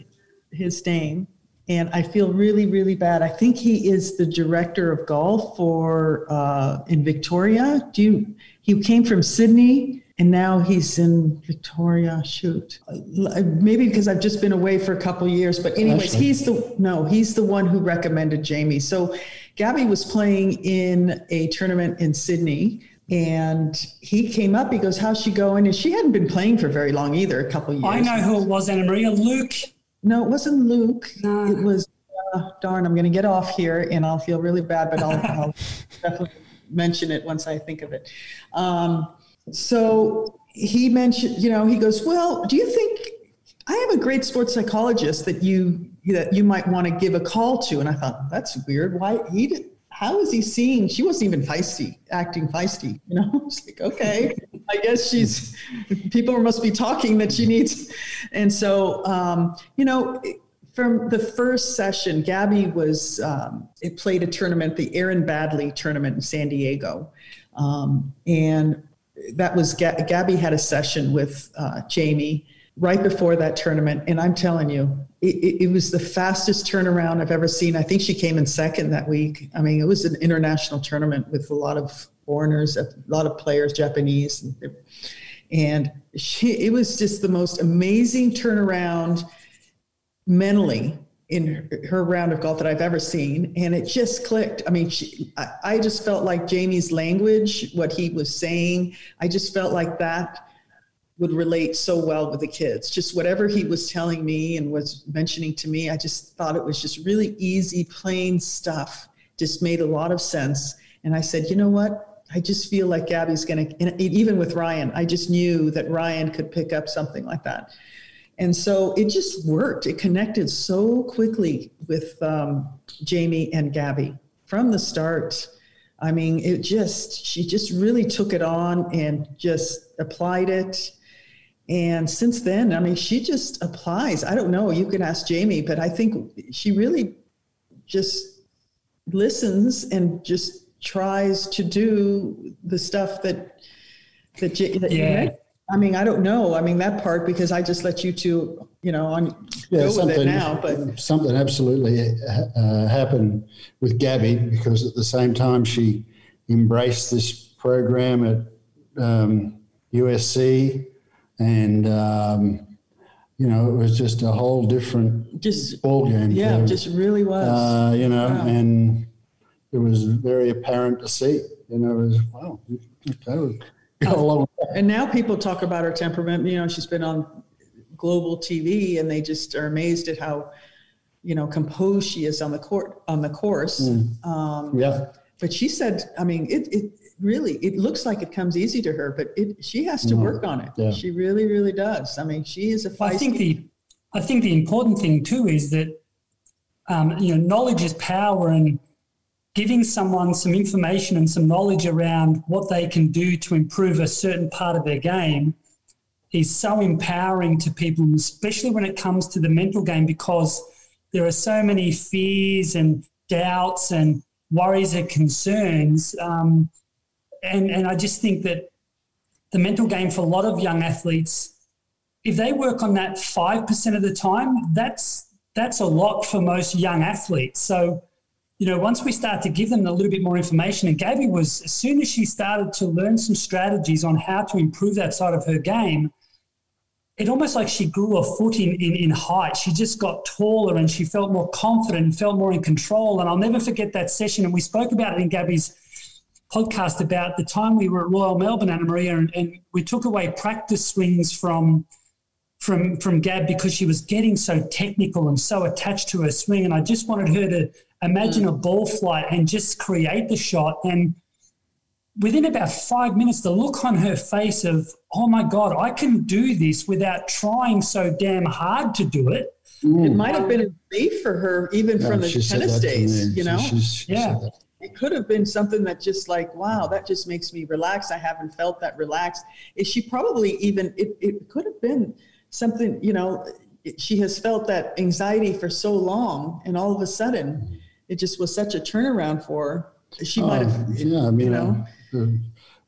his name, and I feel really, really bad. I think he is the director of golf for uh, in Victoria. Do you? He came from Sydney, and now he's in Victoria. Shoot, maybe because I've just been away for a couple years. But anyways, he's the no, he's the one who recommended Jamie. So, Gabi was playing in a tournament in Sydney and he came up. He goes, "How's she going?" And she hadn't been playing for very long either. A couple years. I know who it was, Anna Maria. Luke. No, it wasn't Luke. No. It was. Uh, darn, I'm going to get off here, and I'll feel really bad, but I'll, I'll (laughs) definitely mention it once I think of it. Um, so he mentioned, you know, he goes, "Well, do you think I have a great sports psychologist that you that you might want to give a call to?" And I thought that's weird. Why he did how is he seeing? She wasn't even feisty, acting feisty. You know, (laughs) it's like, okay, I guess she's, people must be talking that she needs. And so, um, you know, from the first session, Gabi was, um, it played a tournament, the Aaron Baddeley tournament in San Diego. Um, and that was Gabi had a session with uh, Jamie right before that tournament, and I'm telling you, it, it, was the fastest turnaround I've ever seen. I think she came in second that week. I mean, it was an international tournament with a lot of foreigners, a lot of players, Japanese, and, and she. It was just the most amazing turnaround mentally in her round of golf that I've ever seen. And it just clicked. I mean, she, I, I, just felt like Jamie's language, what he was saying, I just felt like that would relate so well with the kids. Just whatever he was telling me and was mentioning to me, I just thought it was just really easy, plain stuff. Just made a lot of sense. And I said, you know what? I just feel like Gabi's going to, even with Ryan, I just knew that Ryan could pick up something like that. And so it just worked. It connected so quickly with um, Jamie and Gabi from the start. I mean, it just, she just really took it on and just applied it. And since then, I mean, she just applies. I don't know, you can ask Jamie, but I think she really just listens and just tries to do the stuff that that, that yeah. I mean, I don't know. I mean, that part because I just let you two, you know, on yeah, go with it now. But something absolutely uh, happened with Gabi because at the same time she embraced this program at um, USC, and um, you know, it was just a whole different just ball game. Yeah, it just really was. Uh, you know, wow. and it was very apparent to see. You know, it was wow. Okay, (laughs) and now people talk about her temperament. You know, she's been on global TV, and they just are amazed at how, you know, composed she is on the court on the course. Mm. Um, yeah. But she said, I mean, it it really it looks like it comes easy to her, but it she has to work on it. Yeah. She really, really does. I mean, she is a. Feisty- I think the I think the important thing too is that, um, you know, knowledge is power, and giving someone some information and some knowledge around what they can do to improve a certain part of their game is so empowering to people, especially when it comes to the mental game, because there are so many fears and doubts and worries and concerns. Um, and, and I just think that the mental game for a lot of young athletes, if they work on that 5% of the time, that's, that's a lot for most young athletes. So you know, once we start to give them a little bit more information, and Gabi was, as soon as she started to learn some strategies on how to improve that side of her game, it almost like she grew a foot in, in, in height. She just got taller and she felt more confident and felt more in control. And I'll never forget that session. And we spoke about it in Gabi's podcast about the time we were at Royal Melbourne, Anna Maria, and, and we took away practice swings from from from Gab because she was getting so technical and so attached to her swing. And I just wanted her to imagine mm. a ball flight and just create the shot. And within about five minutes, the look on her face of, oh my God, I can do this without trying so damn hard to do it. Mm. It might have been a relief for her, even from the tennis days, you know? She, she yeah. It could have been something that just like, wow, that just makes me relax. I haven't felt that relaxed. She probably even, it, it could have been something, you know, she has felt that anxiety for so long, and all of a sudden, it just was such a turnaround for her. She might have, oh, yeah. I mean, you know, uh,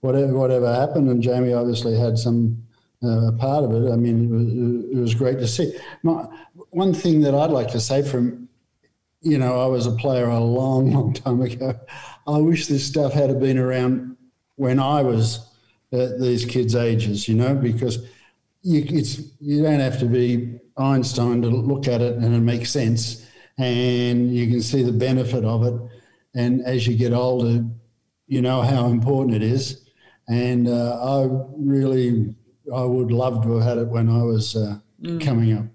whatever whatever happened, and Jamie obviously had some uh, part of it. I mean, it was, it was great to see. My, one thing that I'd like to say from, you know, I was a player a long, (laughs) long time ago. I wish this stuff had been around when I was at these kids' ages, you know, because you, it's you don't have to be Einstein to look at it and it makes sense and you can see the benefit of it. And as you get older, you know how important it is. And uh, I really, I would love to have had it when I was uh, mm. coming up.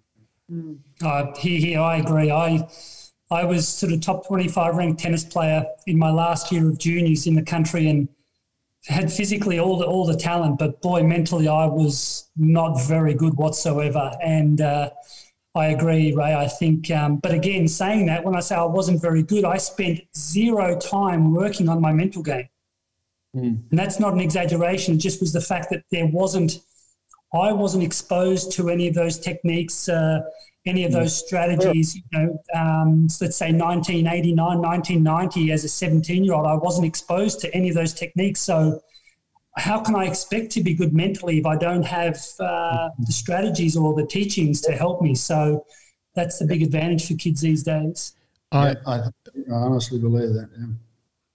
Mm. Uh, here, here, I agree. I, I was sort of top 25 ranked tennis player in my last year of juniors in the country and had physically all the, all the talent, but boy, mentally I was not very good whatsoever. And, uh, I agree, Ray. I think, um, but again, saying that, when I say I wasn't very good, I spent zero time working on my mental game. Mm. And that's not an exaggeration. It just was the fact that there wasn't, I wasn't exposed to any of those techniques, uh, any of those strategies. You know, um, so let's say 1989, 1990, as a 17 year old, I wasn't exposed to any of those techniques. So how can I expect to be good mentally if I don't have uh, the strategies or the teachings to help me? So that's the big advantage for kids these days. I, I, I honestly believe that. Yeah.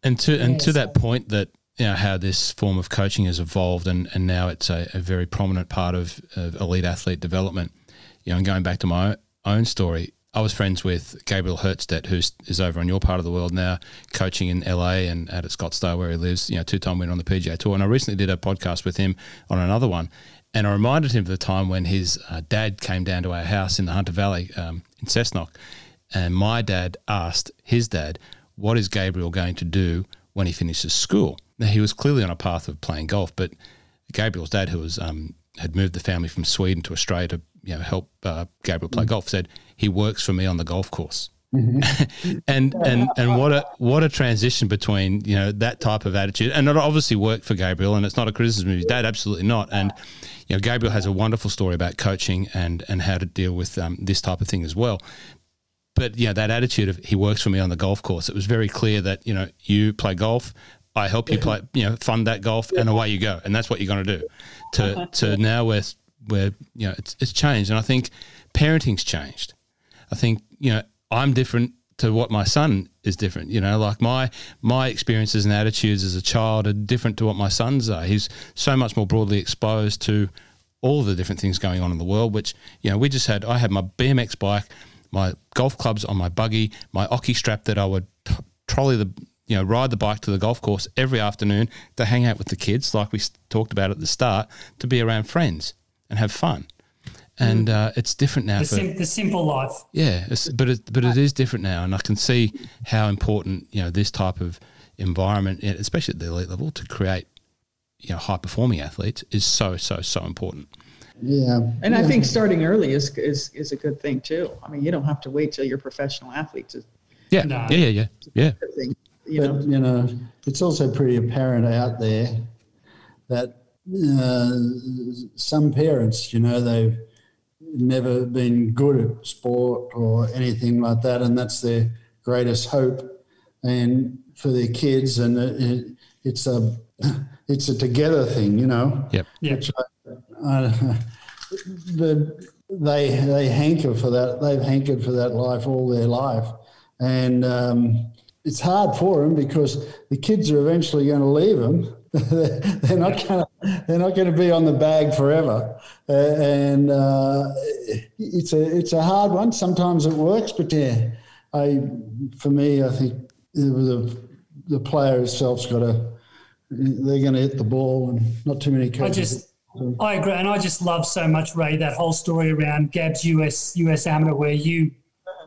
And to and to that point that you know how this form of coaching has evolved and, and now it's a, a very prominent part of, of, elite athlete development. You know, and going back to my own story, I was friends with Gabriel Hjertstedt, who is over on your part of the world now, coaching in LA and out at Scottsdale where he lives. You know, two time winner on the PGA Tour. And I recently did a podcast with him on another one, and I reminded him of the time when his uh, dad came down to our house in the Hunter Valley um, in Cessnock, and my dad asked his dad, "What is Gabriel going to do when he finishes school?" Now he was clearly on a path of playing golf, but Gabriel's dad, who was um, had moved the family from Sweden to Australia to you know help uh, Gabriel play mm-hmm. golf, said he works for me on the golf course. Mm-hmm. (laughs) and and and what a what a transition between you know that type of attitude and it obviously worked for Gabriel and it's not a criticism of his dad absolutely not and you know Gabriel has a wonderful story about coaching and and how to deal with um, this type of thing as well but know that attitude of he works for me on the golf course it was very clear that you know you play golf I help you play, you know, fund that golf, and away you go. And that's what you're going to do. To (laughs) to now where where you know it's it's changed, and I think parenting's changed. I think you know I'm different to what my son is different. You know, like my my experiences and attitudes as a child are different to what my son's are. He's so much more broadly exposed to all the different things going on in the world. Which you know, we just had. I had my BMX bike, my golf clubs on my buggy, my oki strap that I would t- trolley the you know, ride the bike to the golf course every afternoon to hang out with the kids, like we talked about at the start, to be around friends and have fun. And mm. uh, it's different now. The, for, sim- the simple life. Yeah, but it, but it is different now, and I can see how important you know this type of environment, especially at the elite level, to create you know high performing athletes is so so so important. Yeah, and yeah. I think starting early is, is is a good thing too. I mean, you don't have to wait till you're a professional athlete to. Yeah, no. yeah, yeah, yeah. yeah you but, know. you know, it's also pretty apparent out there that uh, some parents, you know, they've never been good at sport or anything like that, and that's their greatest hope, and for their kids, and it, it's a (laughs) it's a together thing, you know. Yep. Yep. I, I, (laughs) the, they they hanker for that. They've hankered for that life all their life, and um, it's hard for them because the kids are eventually going to leave them. (laughs) they're not going to they're not going to be on the bag forever, uh, and uh, it's a it's a hard one. Sometimes it works, but yeah, I for me, I think the the player itself's got to they're going to hit the ball, and not too many coaches. I just I agree, and I just love so much Ray that whole story around Gab's US US amateur where you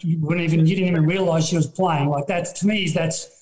you wouldn't even you didn't even realize she was playing. Like that's to me is that's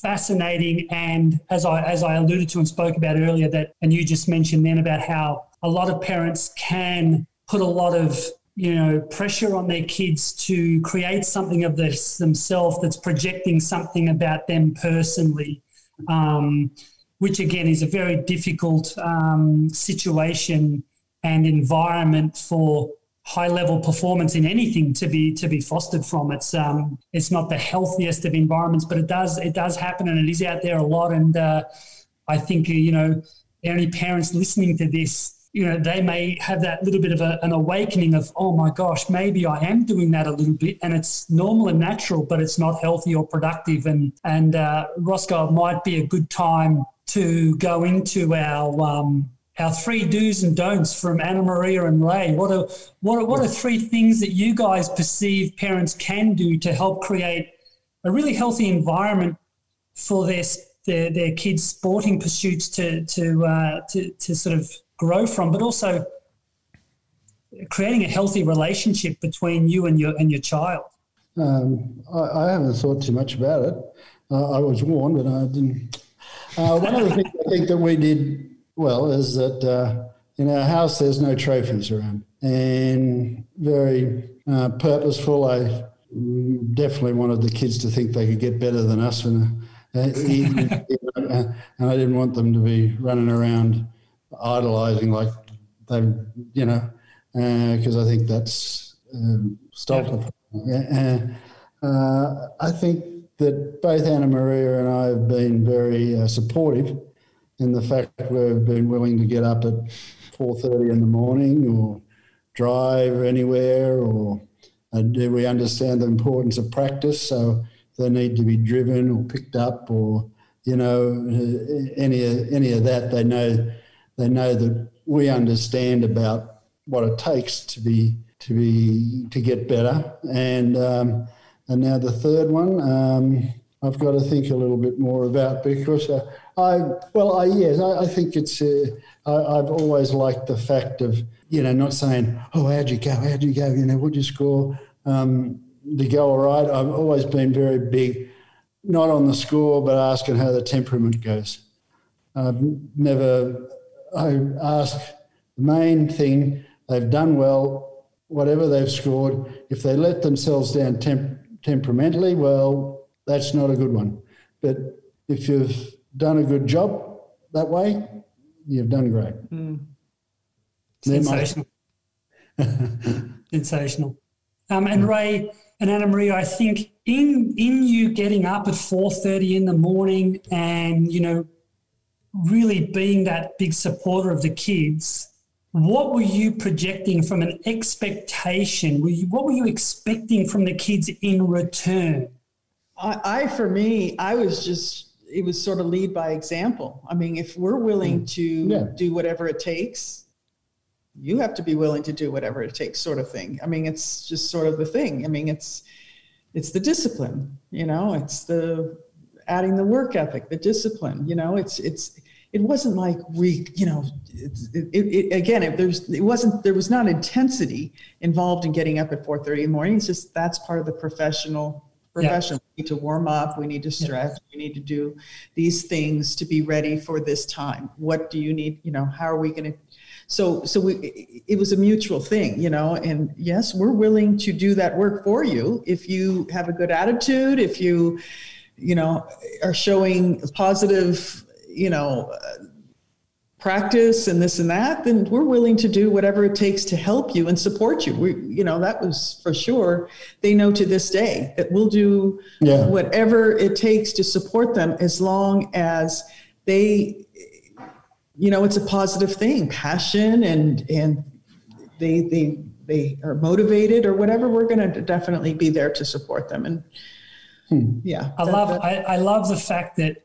fascinating. And as I as I alluded to and spoke about earlier, that and you just mentioned then about how a lot of parents can put a lot of you know pressure on their kids to create something of this themselves that's projecting something about them personally. Um, which again is a very difficult um, situation and environment for high level performance in anything to be to be fostered from. It's um, it's not the healthiest of environments, but it does it does happen and it is out there a lot. And uh, I think you know any parents listening to this. You know, they may have that little bit of a, an awakening of, oh my gosh, maybe I am doing that a little bit, and it's normal and natural, but it's not healthy or productive. And and uh, Roscoe might be a good time to go into our um, our three do's and don'ts from Anna Maria and Ray. What are what are, what are three things that you guys perceive parents can do to help create a really healthy environment for their their, their kids' sporting pursuits to to, uh, to to sort of grow from, but also creating a healthy relationship between you and your and your child. Um, I, I, haven't thought too much about it. Uh, I was warned, but I didn't. Uh, one of the things I think that we did well is that uh, in our house there's no trophies around, and very uh, purposeful. I definitely wanted the kids to think they could get better than us, and, uh, and I didn't want them to be running around idolizing like they, you know, because uh, I think that's um, stultified. Yeah. Uh, I think that both Anna Maria and I have been very uh, supportive in the fact we've been willing to get up at 4.30 in the morning or drive anywhere or uh, do we understand the importance of practice? So they need to be driven or picked up or, you know, any, any of that, they know, they know that we understand about what it takes to be, to be, to get better. And, um, and now the third one, um, I've got to think a little bit more about because uh, I, well, I, yes, I, I think it's, uh, I, have always liked the fact of, you know, not saying, oh, how'd you go? How'd you go? You know, what'd you score? Um, to go all right. I've always been very big, not on the score, but asking how the temperament goes. I've never, I ask the main thing, they've done well, whatever they've scored. If they let themselves down temp- temperamentally, well, that's not a good one. But if you've done a good job that way, you've done great. Mm. Sensational. (laughs) Sensational. Um, and Ray and Anna Maria, I think in in you getting up at four thirty in the morning and you know really being that big supporter of the kids, what were you projecting from an expectation? Were you, what were you expecting from the kids in return? I, I, for me, I was just it was sort of lead by example. I mean, if we're willing mm. to yeah. do whatever it takes, you have to be willing to do whatever it takes, sort of thing. I mean, it's just sort of the thing. I mean, it's it's the discipline, you know, it's the adding the work ethic, the discipline, you know, it's it's it wasn't like we, you know, it, it, it, again, it, there's, it wasn't, there was not intensity involved in getting up at 4.30 in the morning. It's just, that's part of the professional profession. We need to warm up. We need to stretch. We need to do these things to be ready for this time. What do you need? You know, how are we going to? So, so we, it was a mutual thing, you know, and yes, we're willing to do that work for you if you have a good attitude, if you, you know, are showing positive, you know, practice and this and that, then we're willing to do whatever it takes to help you and support you. We, you know, that was for sure. They know to this day that we'll do yeah. whatever it takes to support them as long as they, you know, it's a positive thing, passion and, and they, they, they are motivated or whatever. We're going to definitely be there to support them. And hmm. yeah, I that, love, that, I, I love the fact that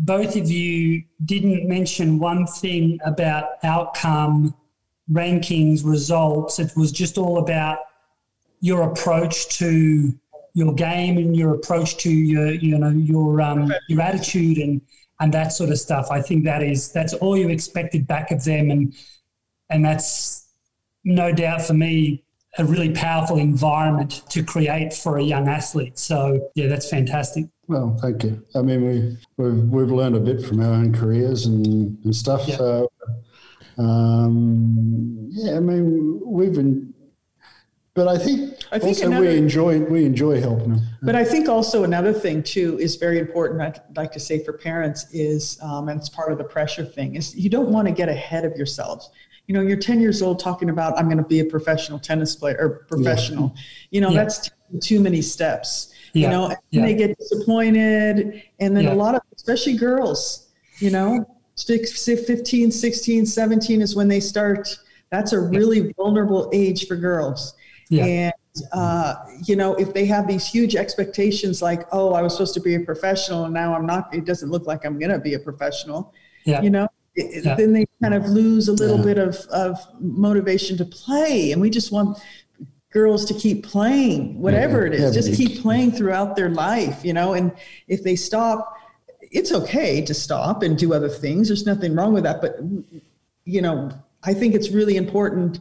both of you didn't mention one thing about outcome, rankings, results. It was just all about your approach to your game and your approach to your, you know, your um, your attitude and and that sort of stuff. I think that is that's all you expected back of them, and and that's no doubt for me a really powerful environment to create for a young athlete. So yeah, that's fantastic. Well, thank you. I mean, we, we've, we've learned a bit from our own careers and, and stuff. Yeah. So, um, yeah, I mean, we've been, but I think, I think also another, we enjoy we enjoy helping them. But I think also another thing too is very important. I'd like to say for parents is, um, and it's part of the pressure thing, is you don't want to get ahead of yourselves. You know, you're 10 years old talking about I'm going to be a professional tennis player or professional. Yeah. You know, yeah. that's too many steps yeah. you know, and yeah. they get disappointed. And then yeah. a lot of, especially girls, you know, 15, 16, 17 is when they start. That's a really vulnerable age for girls. And, uh, you know, if they have these huge expectations like, oh, I was supposed to be a professional and now I'm not, it doesn't look like I'm going to be a professional, you know, it, then they kind of lose a little bit of, of motivation to play. And we just want girls to keep playing, whatever it is, just keep playing throughout their life, you know. And if they stop, it's okay to stop and do other things. There's nothing wrong with that. But, you know, I think it's really important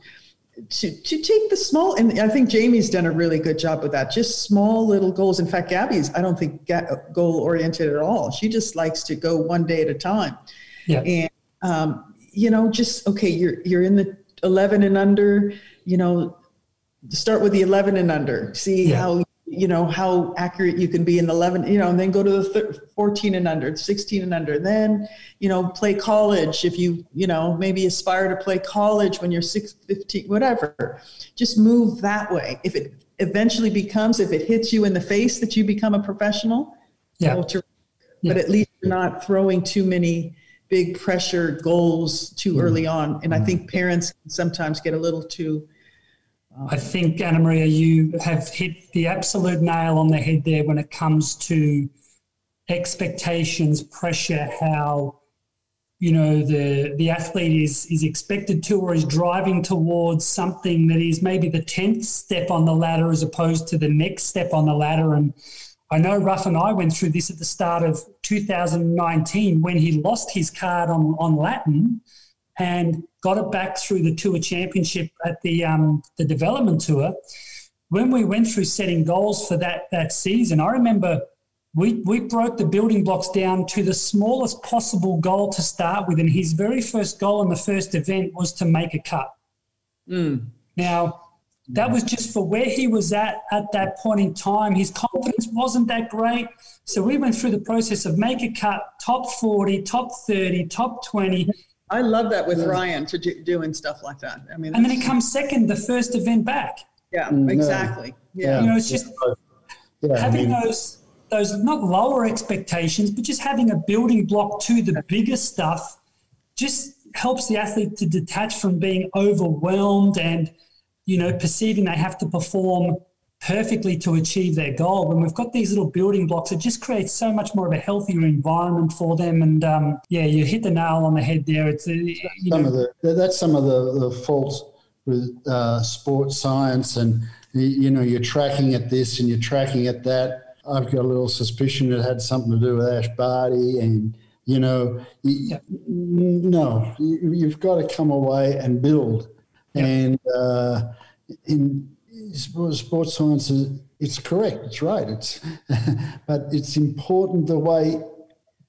to, to take the small, and I think Jamie's done a really good job with that. Just small little goals. In fact, Gabi's, I don't think goal oriented at all. She just likes to go one day at a time. Yeah. And, um, you know, just, okay, you're, you're in the 11 and under, you know, start with the 11 and under see yeah. how you know how accurate you can be in 11 you know and then go to the 14 and under 16 and under then you know play college if you you know maybe aspire to play college when you're 6 15 whatever just move that way if it eventually becomes if it hits you in the face that you become a professional yeah, yeah. but at least you're not throwing too many big pressure goals too mm. early on. And I think parents sometimes get a little too. I think, Anna Maria, you have hit the absolute nail on the head there when it comes to expectations, pressure, how you know the the athlete is is expected to or is driving towards something that is maybe the 10th step on the ladder as opposed to the next step on the ladder. And I know Ruff and I went through this at the start of 2019 when he lost his card on, on Latin. And got it back through the Tour Championship at the um, the development tour. When we went through setting goals for that that season, I remember we, we broke the building blocks down to the smallest possible goal to start with. And his very first goal in the first event was to make a cut. Mm. Now, that was just for where he was at at that point in time. His confidence wasn't that great. So we went through the process of make a cut, top 40, top 30, top 20. I love that with Ryan to do, doing stuff like that. I mean, and then he comes second the first event back. Yeah, mm, exactly. Yeah. You know, it's just yeah, having I mean, those those not lower expectations, but just having a building block to the bigger stuff just helps the athlete to detach from being overwhelmed and you know perceiving they have to perform perfectly to achieve their goal. When we've got these little building blocks, it just creates so much more of a healthier environment for them. And um, yeah, you hit the nail on the head there. It's a, some know, of the that's some of the, the faults with uh, sports science, and you know you're tracking at this and you're tracking at that I've got a little suspicion it had something to do with Ash Barty, and you know, no, you, have got to come away and build. And uh, in sports science, is it's correct, it's right. It's (laughs) but it's important the way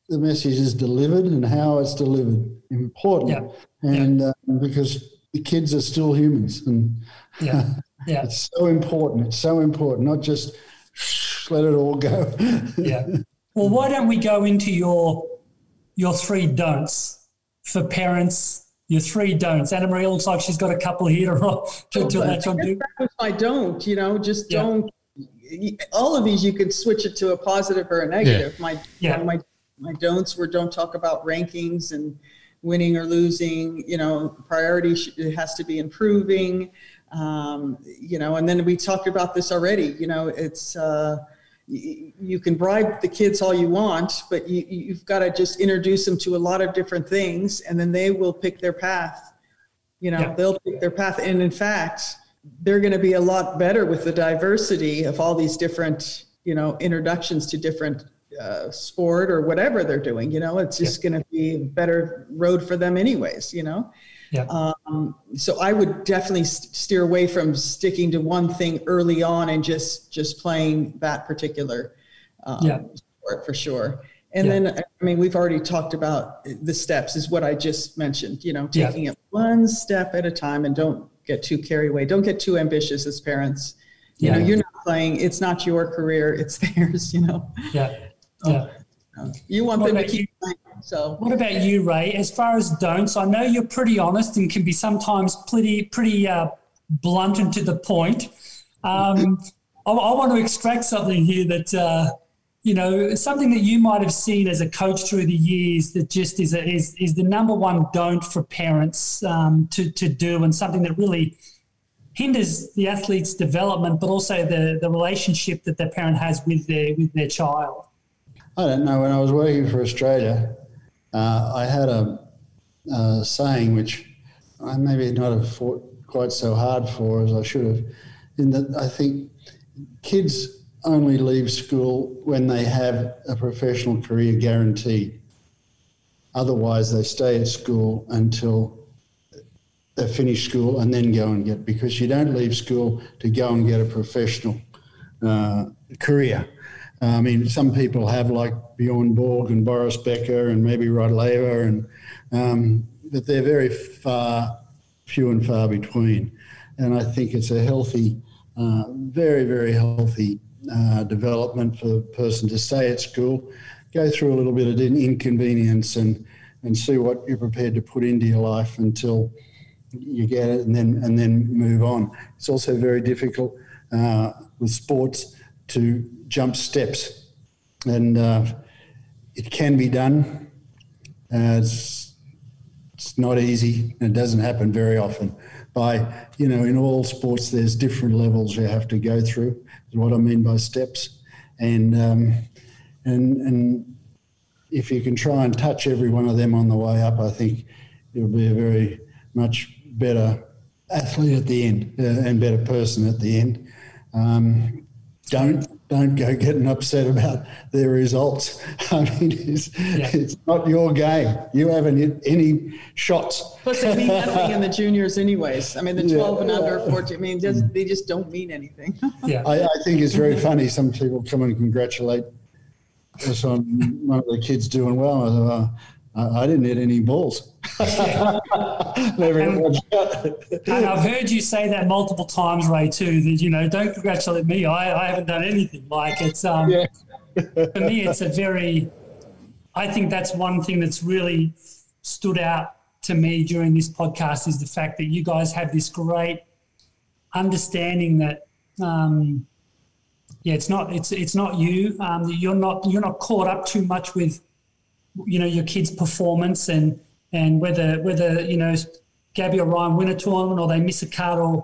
the message is delivered and how it's delivered. Important, yep. and uh, because the kids are still humans, and yeah, (laughs) yeah, it's so important. It's so important, not just let it all go. (laughs) yeah. Well, why don't we go into your your three don'ts for parents? Your three don'ts. Anna Maria looks like she's got a couple here to, (laughs) to, to latch on to. I don't. You know, just yeah. don't. All of these, you could switch it to a positive or a negative. Yeah. My yeah. my my don'ts were don't talk about rankings and winning or losing. You know, priority it has to be improving. Um, you know, and then we talked about this already. You know, it's. Uh, you can bribe the kids all you want, but you, have got to just introduce them to a lot of different things, and then they will pick their path. You know, yeah. they'll pick their path, and in fact, they're going to be a lot better with the diversity of all these different, you know, introductions to different uh, sport or whatever they're doing. You know, it's just yeah. going to be a better road for them, anyways. You know. Yeah. Um, so I would definitely steer away from sticking to one thing early on and just just playing that particular um, yeah. sport for sure. And yeah. then I mean we've already talked about the steps is what I just mentioned. You know, taking yeah. it one step at a time and don't get too carried away. Don't get too ambitious as parents. You yeah. know, you're not playing. It's not your career. It's (laughs) theirs. You know. Yeah. Yeah. You want what them to keep playing. So what about you, Ray? As far as don'ts, I know you're pretty honest and can be sometimes pretty pretty uh, blunt and to the point. Um, I, I, want to extract something here that uh, you know something that you might have seen as a coach through the years that just is a, is is the number one don't for parents um, to to do and something that really hinders the athlete's development, but also the the relationship that the parent has with their with their child. I don't know. When I was working for Australia, uh, I had a, a, saying which I maybe not have fought quite so hard for as I should have, in that I think kids only leave school when they have a professional career guaranteed. Otherwise, they stay at school until they finish school and then go and get because you don't leave school to go and get a professional uh, career. I mean, some people have like Bjorn Borg and Boris Becker and maybe Rod Laver, and um, but they're very far, few and far between. And I think it's a healthy, uh, very very healthy uh, development for the person to stay at school, go through a little bit of inconvenience, and and see what you're prepared to put into your life until you get it, and then and then move on. It's also very difficult uh, with sports to jump steps. And uh, it can be done. Uh, it's it's not easy. And it doesn't happen very often. By you know, in all sports, there's different levels you have to go through. Is what I mean by steps, and um, and and if you can try and touch every one of them on the way up, I think you'll be a very much better athlete at the end uh, and better person at the end. Um, don't don't go getting upset about their results. (laughs) I mean, it's, yeah. it's not your game. You haven't hit any shots. Plus, they mean nothing in the juniors, anyways. I mean, the 12 yeah. and under 14. I mean, just, they just don't mean anything. (laughs) yeah, I, I think it's very funny. Some people come and congratulate us on one of the kids doing well. Uh, I, I, didn't hit any balls. (laughs) Never and, and I've heard you say that multiple times, Ray, too, that, you know, don't congratulate me. I, I haven't done anything. Like it's, um, yeah. (laughs) for me, it's a very, I think that's one thing that's really stood out to me during this podcast is the fact that you guys have this great understanding that, um, yeah, it's not, it's, it's not you. Um, you're not, you're not caught up too much with, you know, your kid's performance and, and whether whether you know Gabi or Ryan win a tournament or they miss a cut or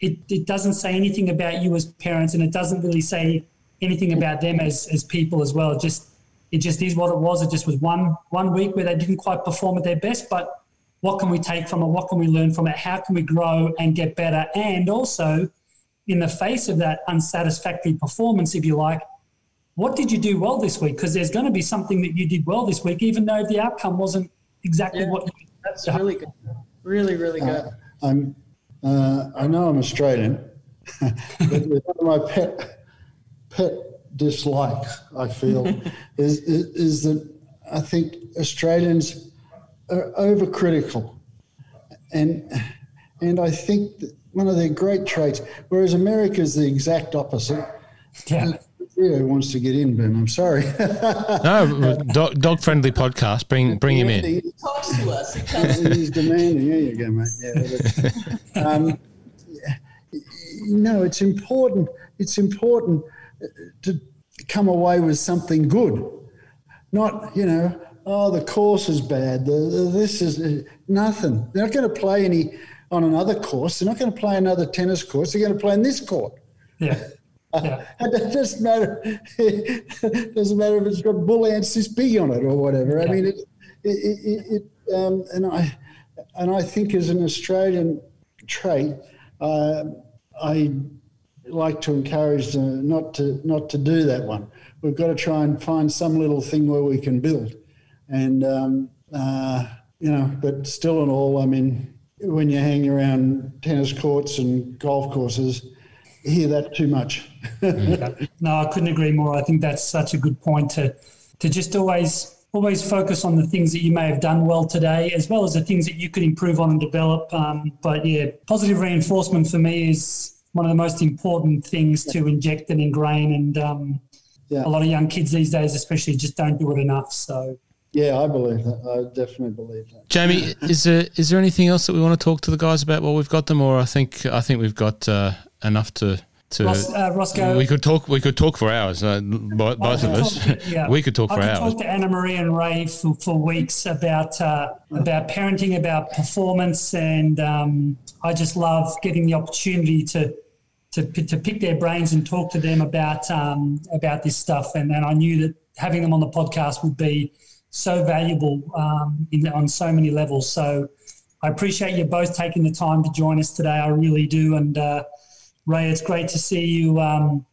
it, it doesn't say anything about you as parents and it doesn't really say anything about them as, as people as well. Just it just is what it was. It just was one one week where they didn't quite perform at their best, but what can we take from it? What can we learn from it? How can we grow and get better? And also, in the face of that unsatisfactory performance, if you like, what did you do well this week? Because there's going to be something that you did well this week, even though the outcome wasn't exactly yeah, what you That's really good. Really, really good. Uh, I'm, uh, I know I'm Australian, (laughs) but one of my pet, pet dislikes, I feel, (laughs) is, is, is that I think Australians are overcritical. And, and I think that one of their great traits, whereas America is the exact opposite. Yeah. Yeah, wants to get in, Ben. I'm sorry. no, dog, dog, friendly podcast. Bring bring him in. He talks to us. He's demanding. There you go, mate. Yeah, um, no, it's important. It's important to come away with something good, not you know. Oh, the course is bad. The, the, this is uh, nothing. They're not going to play any on another course. They're not going to play another tennis course. They're going to play in this court. Yeah. (laughs) Yeah. it doesn't matter. It (laughs) doesn't matter if it's got bull ants this big on it or whatever. I mean, it, it, it, it um, and I, and I think as an Australian trait, uh, I like to encourage them not to not to do that one. We've got to try and find some little thing where we can build, and um, uh, you know. But still, in all, I mean, when you hang around tennis courts and golf courses, hear that too much. No, I couldn't agree more. I think that's such a good point to to just always always focus on the things that you may have done well today, as well as the things that you could improve on and develop. Um, but yeah, positive reinforcement for me is one of the most important things to inject and ingrain. And um, yeah. a lot of young kids these days, especially, just don't do it enough. So. Yeah, I believe that. I definitely believe that. Jamie, is there is there anything else that we want to talk to the guys about while we've got them, or I think I think we've got uh, enough to to Ross, uh, Roscoe. We could talk. We could talk for hours. Uh, both, both of us. To, yeah. (laughs) we could talk I for hours. Talk to Anna Maria and Ray for, for weeks about uh, about parenting, about performance, and um, I just love getting the opportunity to, to to pick their brains and talk to them about um, about this stuff. And, and I knew that having them on the podcast would be so valuable um, in, on so many levels. So I appreciate you both taking the time to join us today. I really do, and uh, Ray, it's great to see you um,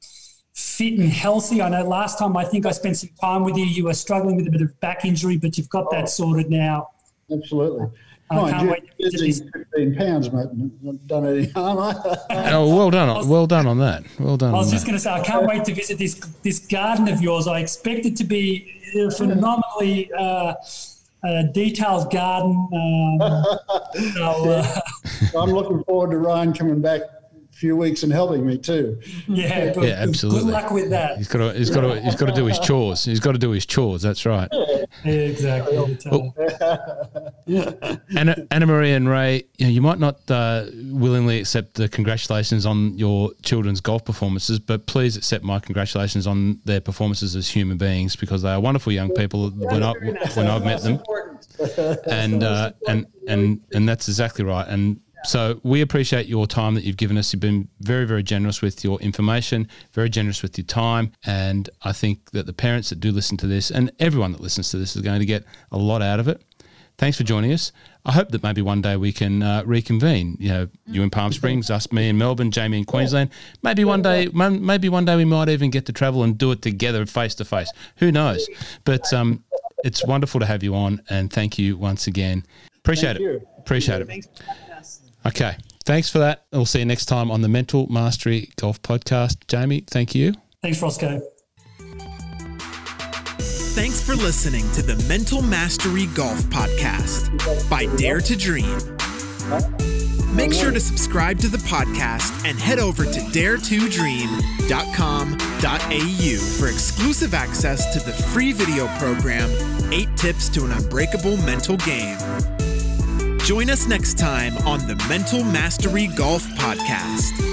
fit and healthy. I know last time I think I spent some time with you, you were struggling with a bit of back injury, but you've got that sorted now. Absolutely. I can't wait to visit this. 15 pounds, mate. Not done any harm. (laughs) oh, well done. Was, well done on that. Well done. I was just going to say, I can't wait to visit this this garden of yours. I expect it to be a phenomenally uh, uh, detailed garden. Um, (laughs) so, uh, I'm looking forward to Ryan coming back few weeks and helping me too. (laughs) Yeah, yeah, absolutely. Good luck with that. He's got to, he's got to, he's got to do his (laughs) chores. He's got to do his chores. That's right. Yeah, exactly. Well, (laughs) Anna, Anna Maria and Ray, you know, you might not uh, willingly accept the congratulations on your children's golf performances, but please accept my congratulations on their performances as human beings because they are wonderful young people. When I when I've met them, and uh, and and and that's exactly right. And so we appreciate your time that you've given us. You've been very, very generous with your information, very generous with your time. And I think that the parents that do listen to this and everyone that listens to this is going to get a lot out of it. Thanks for joining us. I hope that maybe one day we can uh, reconvene. You know, you in Palm Springs, us, me in Melbourne, Jamie in Queensland. Maybe one day, maybe one day we might even get to travel and do it together, face to face. Who knows? But um, it's wonderful to have you on, and thank you once again. Appreciate Thank it. you. Appreciate it. Okay. Thanks for that. We'll see you next time on the Mental Mastery Golf Podcast. Jamie, thank you. Thanks, Roscoe. Thanks for listening to the Mental Mastery Golf Podcast by Dare to Dream. Make sure to subscribe to the podcast and head over to dare2dream.com.au for exclusive access to the free video program, 8 Tips to an Unbreakable Mental Game. Join us next time on the Mental Mastery Golf Podcast.